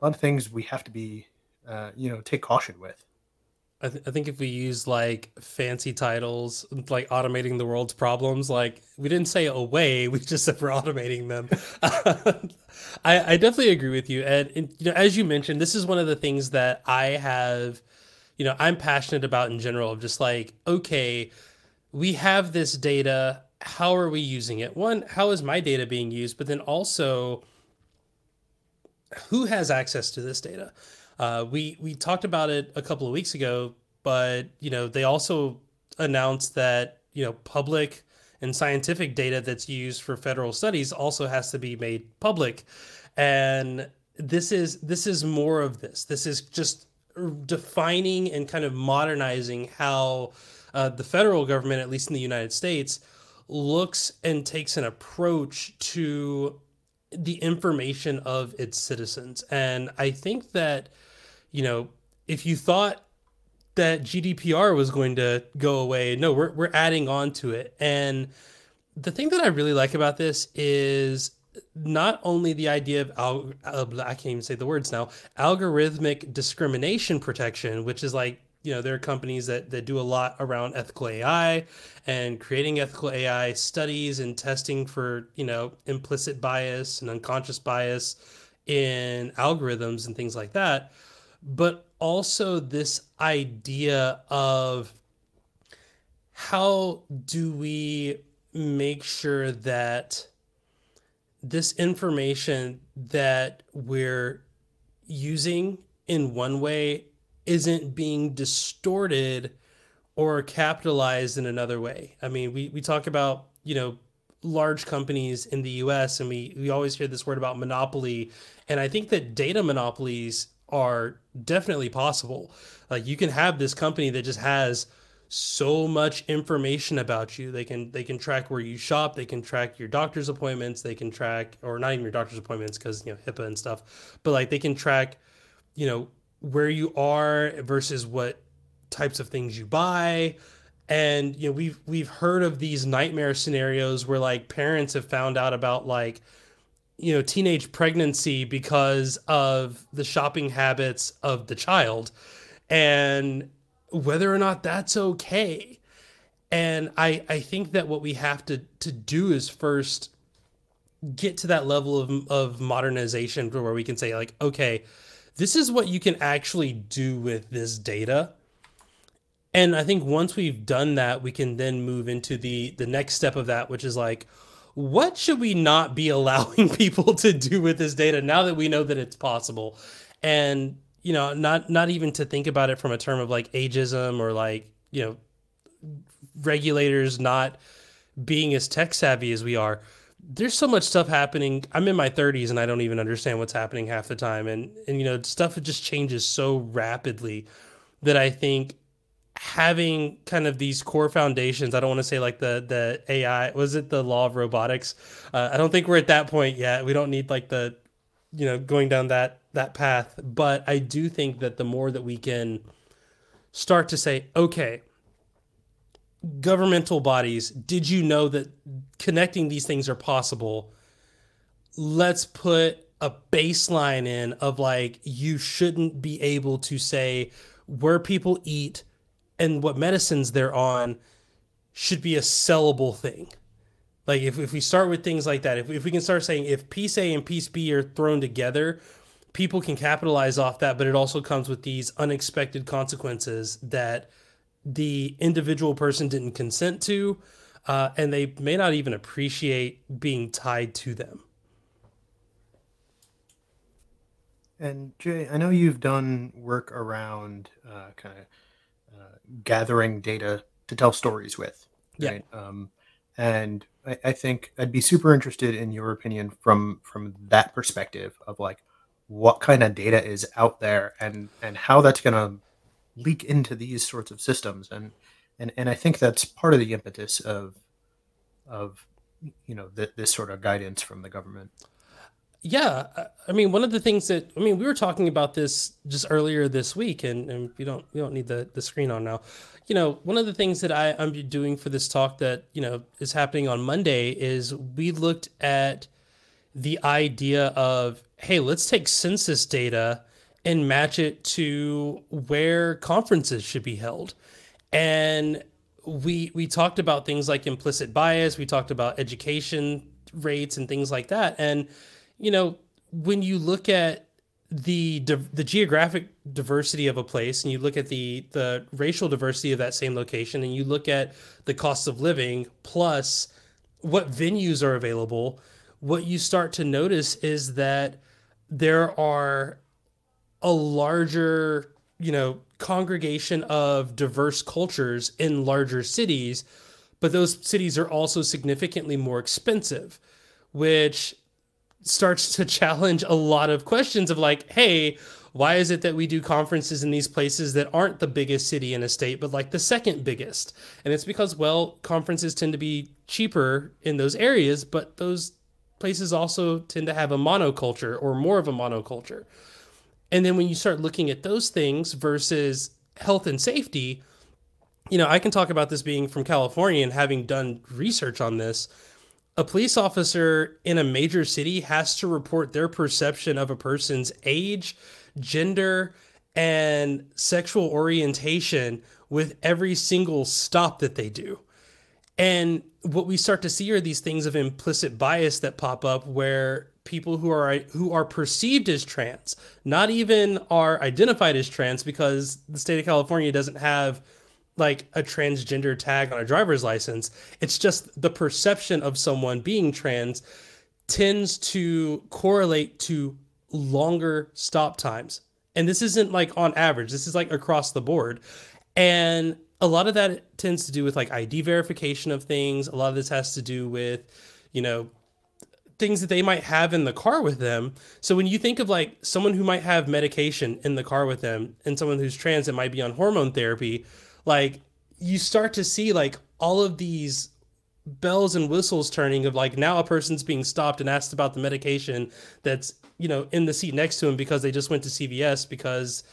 a lot of things we have to be uh, you know take caution with. I, th- I think if we use like fancy titles, like automating the world's problems, like we didn't say away, we just said we're automating them. I, I definitely agree with you. And, and, you know, as you mentioned, this is one of the things that I have, you know, I'm passionate about in general of just like, okay, we have this data. How are we using it? One, how is my data being used? But then also, who has access to this data? Uh, we we talked about it a couple of weeks ago, but you know they also announced that you know public and scientific data that's used for federal studies also has to be made public, and this is this is more of this. This is just defining and kind of modernizing how uh, the federal government, at least in the United States, looks and takes an approach to the information of its citizens. And I think that you know, if you thought that GDPR was going to go away, no, we're we're adding on to it. And the thing that I really like about this is not only the idea of al- uh, I can't even say the words now algorithmic discrimination protection, which is like you know there are companies that that do a lot around ethical AI and creating ethical AI studies and testing for you know implicit bias and unconscious bias in algorithms and things like that but also this idea of how do we make sure that this information that we're using in one way isn't being distorted or capitalized in another way. I mean, we, we talk about, you know, large companies in the US and we, we always hear this word about monopoly. And I think that data monopolies are definitely possible. Like you can have this company that just has so much information about you. They can they can track where you shop, they can track your doctor's appointments, they can track or not even your doctor's appointments because you know HIPAA and stuff, but like they can track, you know, where you are versus what types of things you buy. And you know, we've we've heard of these nightmare scenarios where like parents have found out about like you know teenage pregnancy because of the shopping habits of the child and whether or not that's okay. And i i think that what we have to to do is first get to that level of of modernization where we can say like okay this is what you can actually do with this data. And i think once we've done that we can then move into the the next step of that which is like what should we not be allowing people to do with this data now that we know that it's possible? And you know, not not even to think about it from a term of like ageism or like you know regulators not being as tech savvy as we are. There's so much stuff happening. I'm in my 30s and I don't even understand what's happening half the time, and and you know stuff just changes so rapidly that I think having kind of these core foundations i don't want to say like the the ai was it the law of robotics? Uh, i don't think we're at that point yet. We don't need like the you know going down that that path. But i do think that the more that we can start to say okay governmental bodies did you know that connecting these things are possible? Let's put a baseline in of like you shouldn't be able to say where people eat and what medicines they're on should be a sellable thing. Like if, if we start with things like that, if, if we can start saying if piece A and piece B are thrown together, people can capitalize off that, but it also comes with these unexpected consequences that the individual person didn't consent to, uh, and they may not even appreciate being tied to them. And Jay, I know you've done work around uh, kind of gathering data to tell stories with, right? Yeah. Um, and I, I, think I'd be super interested in your opinion from from that perspective of like what kind of data is out there and and how that's going to leak into these sorts of systems and and and I think that's part of the impetus of of you know th- this sort of guidance from the government. Yeah, I mean, one of the things that I mean, we were talking about this just earlier this week, and, and we don't we don't need the the screen on now. You know, one of the things that I, I'm doing for this talk that you know is happening on Monday is we looked at the idea of hey, let's take census data and match it to where conferences should be held, and we we talked about things like implicit bias, we talked about education rates and things like that, and you know, when you look at the the geographic diversity of a place and you look at the the racial diversity of that same location and you look at the cost of living plus what venues are available what you start to notice is that there are a larger you know congregation of diverse cultures in larger cities but those cities are also significantly more expensive which starts to challenge a lot of questions of like, hey, why is it that we do conferences in these places that aren't the biggest city in a state, but like the second biggest? And it's because, well, conferences tend to be cheaper in those areas, but those places also tend to have a monoculture or more of a monoculture. And then when you start looking at those things versus health and safety, you know, I can talk about this being from California and having done research on this a police officer in a major city has to report their perception of a person's age, gender, and sexual orientation with every single stop that they do. And what we start to see are these things of implicit bias that pop up where people who are who are perceived as trans, not even are identified as trans because the state of California doesn't have like a transgender tag on a driver's license. It's just the perception of someone being trans tends to correlate to longer stop times. And this isn't like on average, this is like across the board. And a lot of that tends to do with like ID verification of things. A lot of this has to do with, you know, things that they might have in the car with them. So when you think of like someone who might have medication in the car with them and someone who's trans that might be on hormone therapy, like you start to see like all of these bells and whistles turning of like now a person's being stopped and asked about the medication that's you know in the seat next to him because they just went to CVS because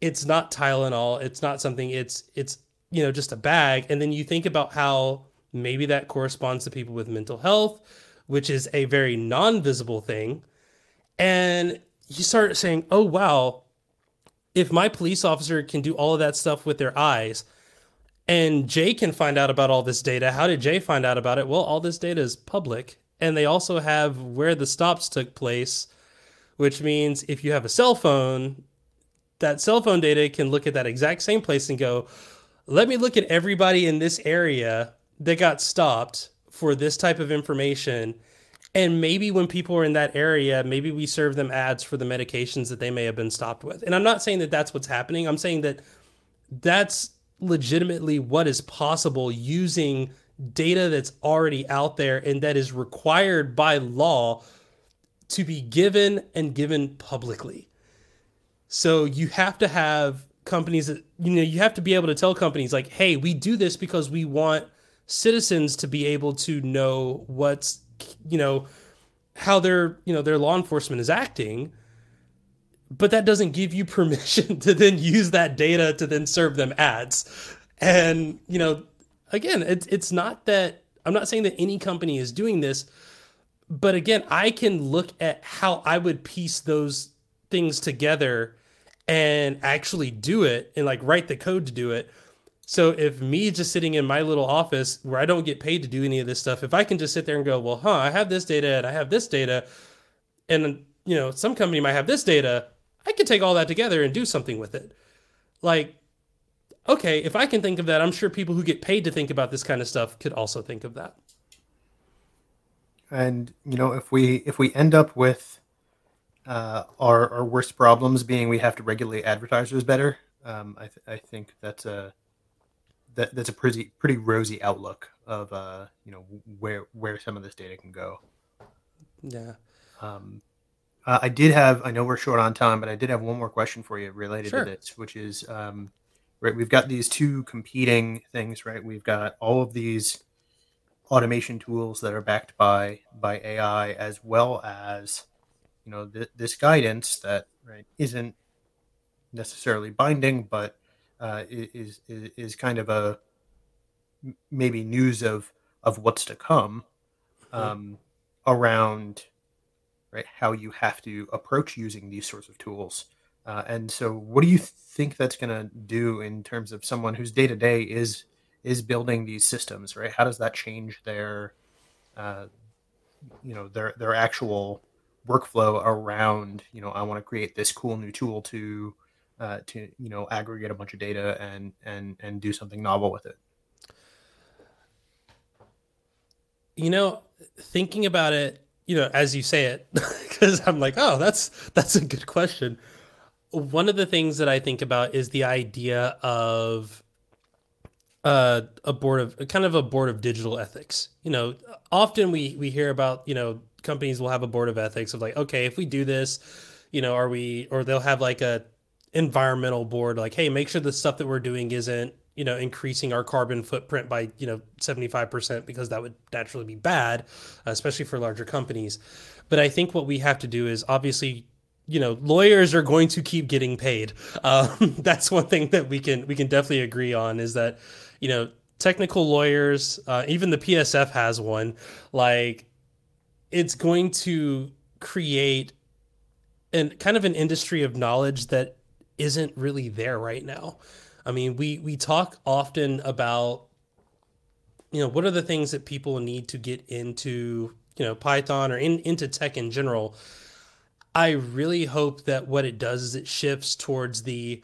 it's not Tylenol it's not something it's it's you know just a bag. And then you think about how maybe that corresponds to people with mental health which is a very non-visible thing. And you start saying oh wow if my police officer can do all of that stuff with their eyes and Jay can find out about all this data, how did Jay find out about it? Well, all this data is public. And they also have where the stops took place, which means if you have a cell phone, that cell phone data can look at that exact same place and go, let me look at everybody in this area that got stopped for this type of information and maybe when people are in that area, maybe we serve them ads for the medications that they may have been stopped with. And I'm not saying that that's what's happening. I'm saying that that's legitimately what is possible using data that's already out there and that is required by law to be given and given publicly. So you have to have companies that, you know, you have to be able to tell companies like, hey, we do this because we want citizens to be able to know what's you know how their you know their law enforcement is acting but that doesn't give you permission to then use that data to then serve them ads. And you know again it's it's not that i'm not saying that any company is doing this but again i can look at how i would piece those things together and actually do it and like write the code to do it So if me just sitting in my little office where I don't get paid to do any of this stuff, if I can just sit there and go, well, huh, I have this data and I have this data, and you know, some company might have this data, I could take all that together and do something with it. Like, okay, if I can think of that, I'm sure people who get paid to think about this kind of stuff could also think of that. And you know, if we if we end up with uh, our our worst problems being we have to regulate advertisers better, um, I, th- I think that's a that, that's a pretty pretty rosy outlook of uh, you know where where some of this data can go. Yeah. Um, uh, I did have I know we're short on time, but I did have one more question for you related Sure. to this, which is um, right. We've got these two competing things, right? We've got all of these automation tools that are backed by by AI, as well as you know th- this guidance that right isn't necessarily binding, but uh, is, is is kind of a maybe news of of what's to come Mhm. um, around right how you have to approach using these sorts of tools. Uh, and so, what do you think that's going to do in terms of someone whose day to day is is building these systems? Right? How does that change their uh, you know their their actual workflow around you know I want to create this cool new tool to uh, to you know aggregate a bunch of data and and and do something novel with it. You know, thinking about it, you know, as you say it, because I'm like, oh, that's that's a good question. One of the things that I think about is the idea of uh, a board of kind of a board of digital ethics. You know, often we we hear about you know companies will have a board of ethics of like, okay, if we do this, you know, are we or they'll have like a environmental board like, hey, make sure the stuff that we're doing isn't you know increasing our carbon footprint by you know 75% because that would naturally be bad especially for larger companies. But i think what we have to do is obviously you know lawyers are going to keep getting paid. Um, that's one thing that we can we can definitely agree on is that you know technical lawyers uh, even the psf has one like it's going to create and kind of an industry of knowledge that isn't really there right now I mean, we we talk often about you know what are the things that people need to get into you know Python or in, into tech in general. I really hope that what it does is it shifts towards the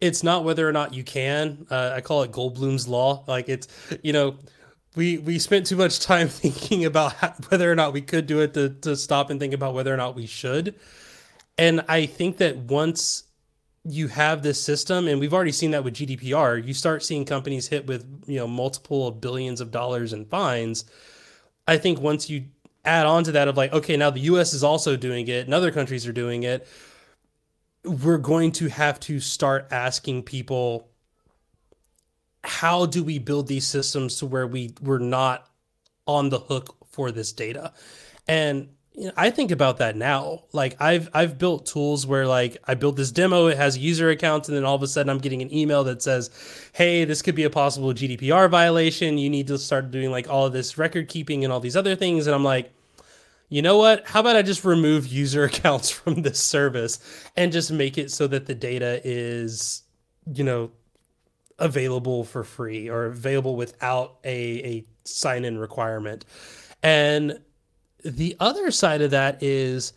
it's not whether or not you can. Uh, I call it Goldblum's law. Like it's you know we we spent too much time thinking about how, whether or not we could do it to to stop and think about whether or not we should. And I think that once you have this system and we've already seen that with GDPR you start seeing companies hit with you know multiple billions of dollars in fines. I think once you add on to that of like okay now the US is also doing it and other countries are doing it we're going to have to start asking people how do we build these systems to where we we're not on the hook for this data? And I think about that now. Like I've I've built tools where like I built this demo, it has user accounts, and then all of a sudden I'm getting an email that says, "Hey, this could be a possible GDPR violation. You need to start doing like all of this record keeping and all these other things." And I'm like, you know what? How about I just remove user accounts from this service and just make it so that the data is, you know, available for free or available without a a sign in requirement. And the other side of that is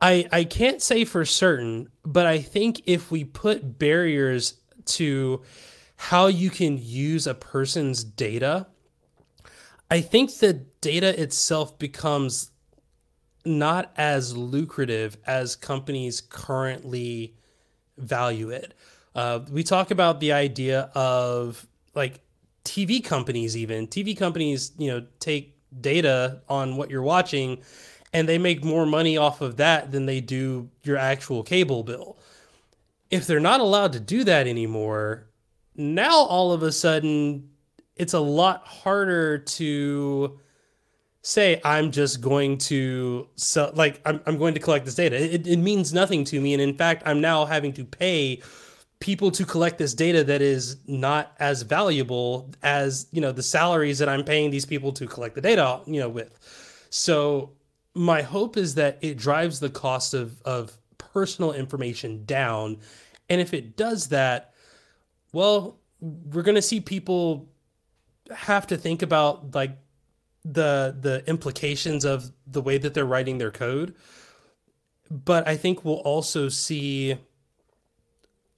I I can't say for certain, but I think if we put barriers to how you can use a person's data, I think the data itself becomes not as lucrative as companies currently value it. Uh, we talk about the idea of like TV companies, even TV companies, you know, take data on what you're watching and they make more money off of that than they do your actual cable bill. If they're not allowed to do that anymore, now all of a sudden it's a lot harder to say I'm just going to sell like I'm, I'm going to collect this data. It, it means nothing to me. And in fact, I'm now having to pay people to collect this data that is not as valuable as you know the salaries that I'm paying these people to collect the data you know with. So my hope is that it drives the cost of of personal information down, and if it does that, well, we're going to see people have to think about like the the implications of the way that they're writing their code. But I think we'll also see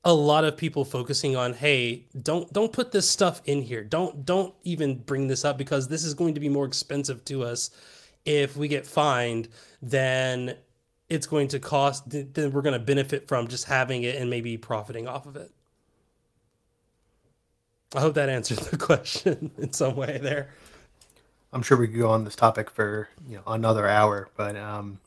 a lot of people focusing on hey don't don't put this stuff in here. Don't don't even bring this up because this is going to be more expensive to us if we get fined then it's going to cost then we're going to benefit from just having it and maybe profiting off of it. I hope that answers the question in some way there. I'm sure we could go on this topic for you know another hour but um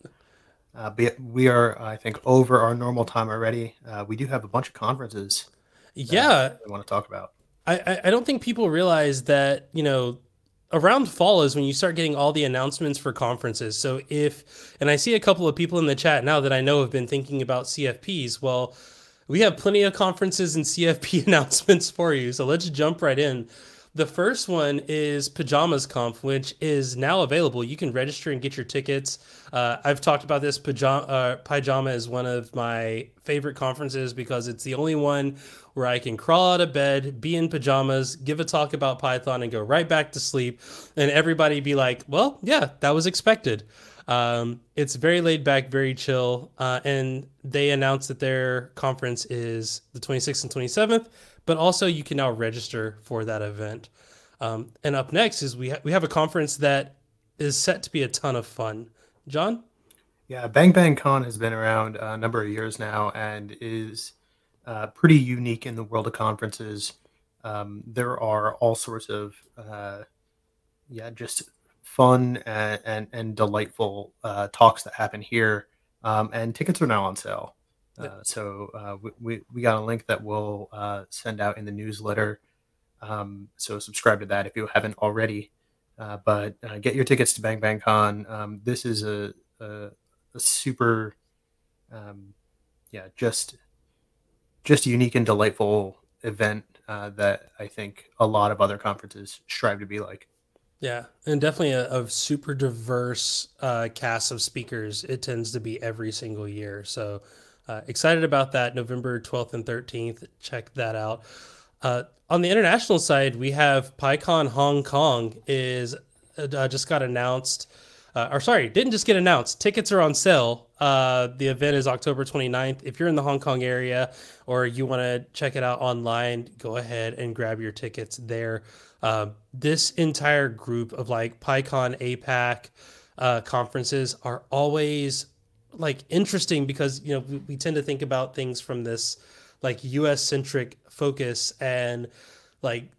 uh, but we are, I think, over our normal time already. Uh, we do have a bunch of conferences. Yeah, we want to talk about. I, I don't think people realize that you know around fall is when you start getting all the announcements for conferences. So if and I see a couple of people in the chat now that I know have been thinking about CFPs. Well, we have plenty of conferences and CFP announcements for you. So let's jump right in. The first one is PyJamas Conf, which is now available. You can register and get your tickets. Uh, I've talked about this. Pajama, uh, Pajama is one of my favorite conferences because it's the only one where I can crawl out of bed, be in pajamas, give a talk about Python, and go right back to sleep. And everybody be like, well, yeah, that was expected. Um, it's very laid back, very chill. Uh, and they announced that their conference is the 26th and 27th but also you can now register for that event. Um, and up next is we ha- we have a conference that is set to be a ton of fun. John? Yeah, Bang Bang Con has been around a number of years now and is uh, pretty unique in the world of conferences. Um, there are all sorts of uh, yeah, just fun and and, and delightful uh, talks that happen here, um, and tickets are now on sale. Uh, so uh, we, we, we got a link that we'll uh, send out in the newsletter. Um, so subscribe to that if you haven't already. Uh, but uh, get your tickets to Bang Bang Con. Um, this is a, a, a super, um, yeah, just just unique and delightful event that I think a lot of other conferences strive to be like. Yeah, and definitely a, a super diverse cast of speakers. It tends to be every single year. So uh, excited about that November 12th and 13th. Check that out. Uh, on the international side, we have PyCon Hong Kong is uh, just got announced. Uh, or sorry, didn't just get announced. Tickets are on sale. Uh, the event is October 29th. If you're in the Hong Kong area or you want to check it out online, go ahead and grab your tickets there. Uh, this entire group of like PyCon APAC uh, conferences are always like interesting because you know we, we tend to think about things from this like US centric focus and like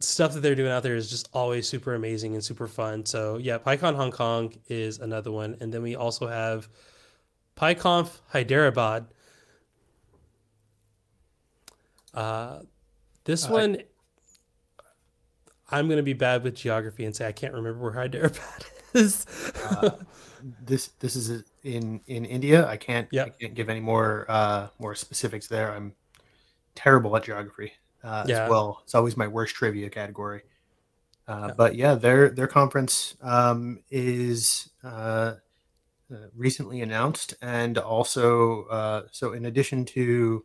stuff that they're doing out there is just always super amazing and super fun. So yeah, PyCon Hong Kong is another one, and then we also have PyConf Hyderabad. Uh, this uh, one, I'm gonna be bad with geography and say I can't remember where Hyderabad is. uh, this this is in in India. I can't yep. I can't give any more uh, more specifics there. I'm terrible at geography uh, yeah. as well. It's always my worst trivia category. Uh, yeah. But yeah, their their conference um, is uh, uh, recently announced, and also uh, so in addition to,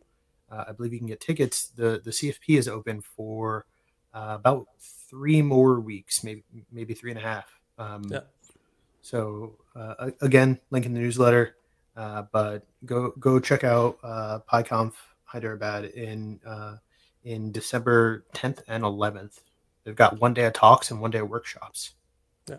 I believe you can get tickets. The the CFP is open for about three more weeks, maybe maybe three and a half. Um, yeah. So uh, again, link in the newsletter. Uh, but go go check out uh, PyConf Hyderabad in uh, in December 10th and 11th. They've got one day of talks and one day of workshops. Yeah.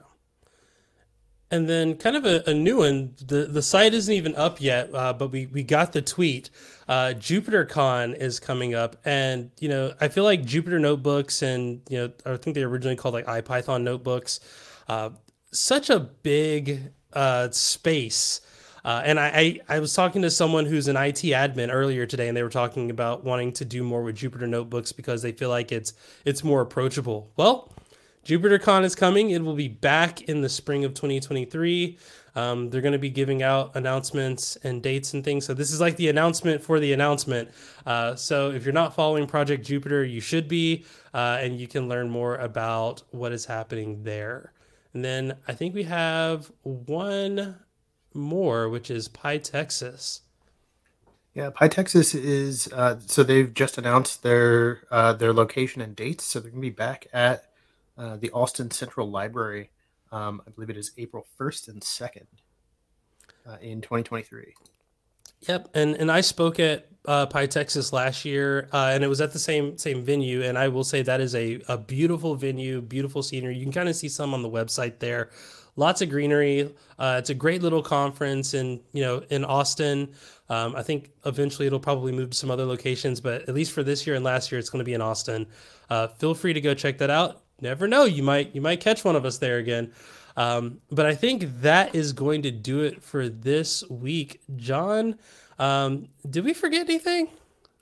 And then kind of a, a new one. The the site isn't even up yet, uh, but we we got the tweet. Uh, JupyterCon is coming up, and you know I feel like Jupyter notebooks and you know I think they originally called like IPython notebooks. Uh, such a big uh, space. Uh, and I, I, I, was talking to someone who's an IT admin earlier today, and they were talking about wanting to do more with Jupyter notebooks because they feel like it's it's more approachable. Well, JupyterCon is coming. It will be back in the spring of 2023. Um, they're going to be giving out announcements and dates and things. So this is like the announcement for the announcement. Uh, so if you're not following Project Jupyter, you should be, uh, and you can learn more about what is happening there. And then I think we have one more, which is PyTexas. Yeah, PyTexas is uh, so they've just announced their uh, their location and dates. So they're going to be back at uh, the Austin Central Library. Um, I believe it is April first and second uh, in 2023. Yep, and and I spoke at uh, PyTexas last year, uh, and it was at the same same venue. And I will say that is a a beautiful venue, beautiful scenery. You can kind of see some on the website there. Lots of greenery. Uh, it's a great little conference, in you know in Austin. Um, I think eventually it'll probably move to some other locations, but at least for this year and last year, it's going to be in Austin. Uh, feel free to go check that out. Never know, you might you might catch one of us there again. Um, but I think that is going to do it for this week. John, um, did we forget anything?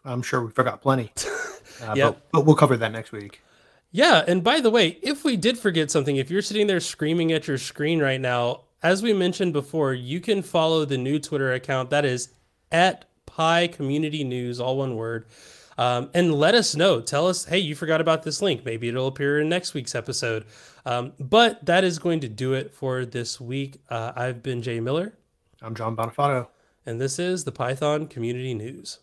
I'm sure we forgot plenty, uh, Yep. but, but we'll cover that next week. Yeah, and by the way, if we did forget something, if you're sitting there screaming at your screen right now, as we mentioned before, you can follow the new Twitter account that is at PyCommunityNews, all one word, um, and let us know. Tell us, hey, you forgot about this link. Maybe it'll appear in next week's episode. Um, but that is going to do it for this week. Uh, I've been Jay Miller, I'm John Banafato. and this is the Python Community News.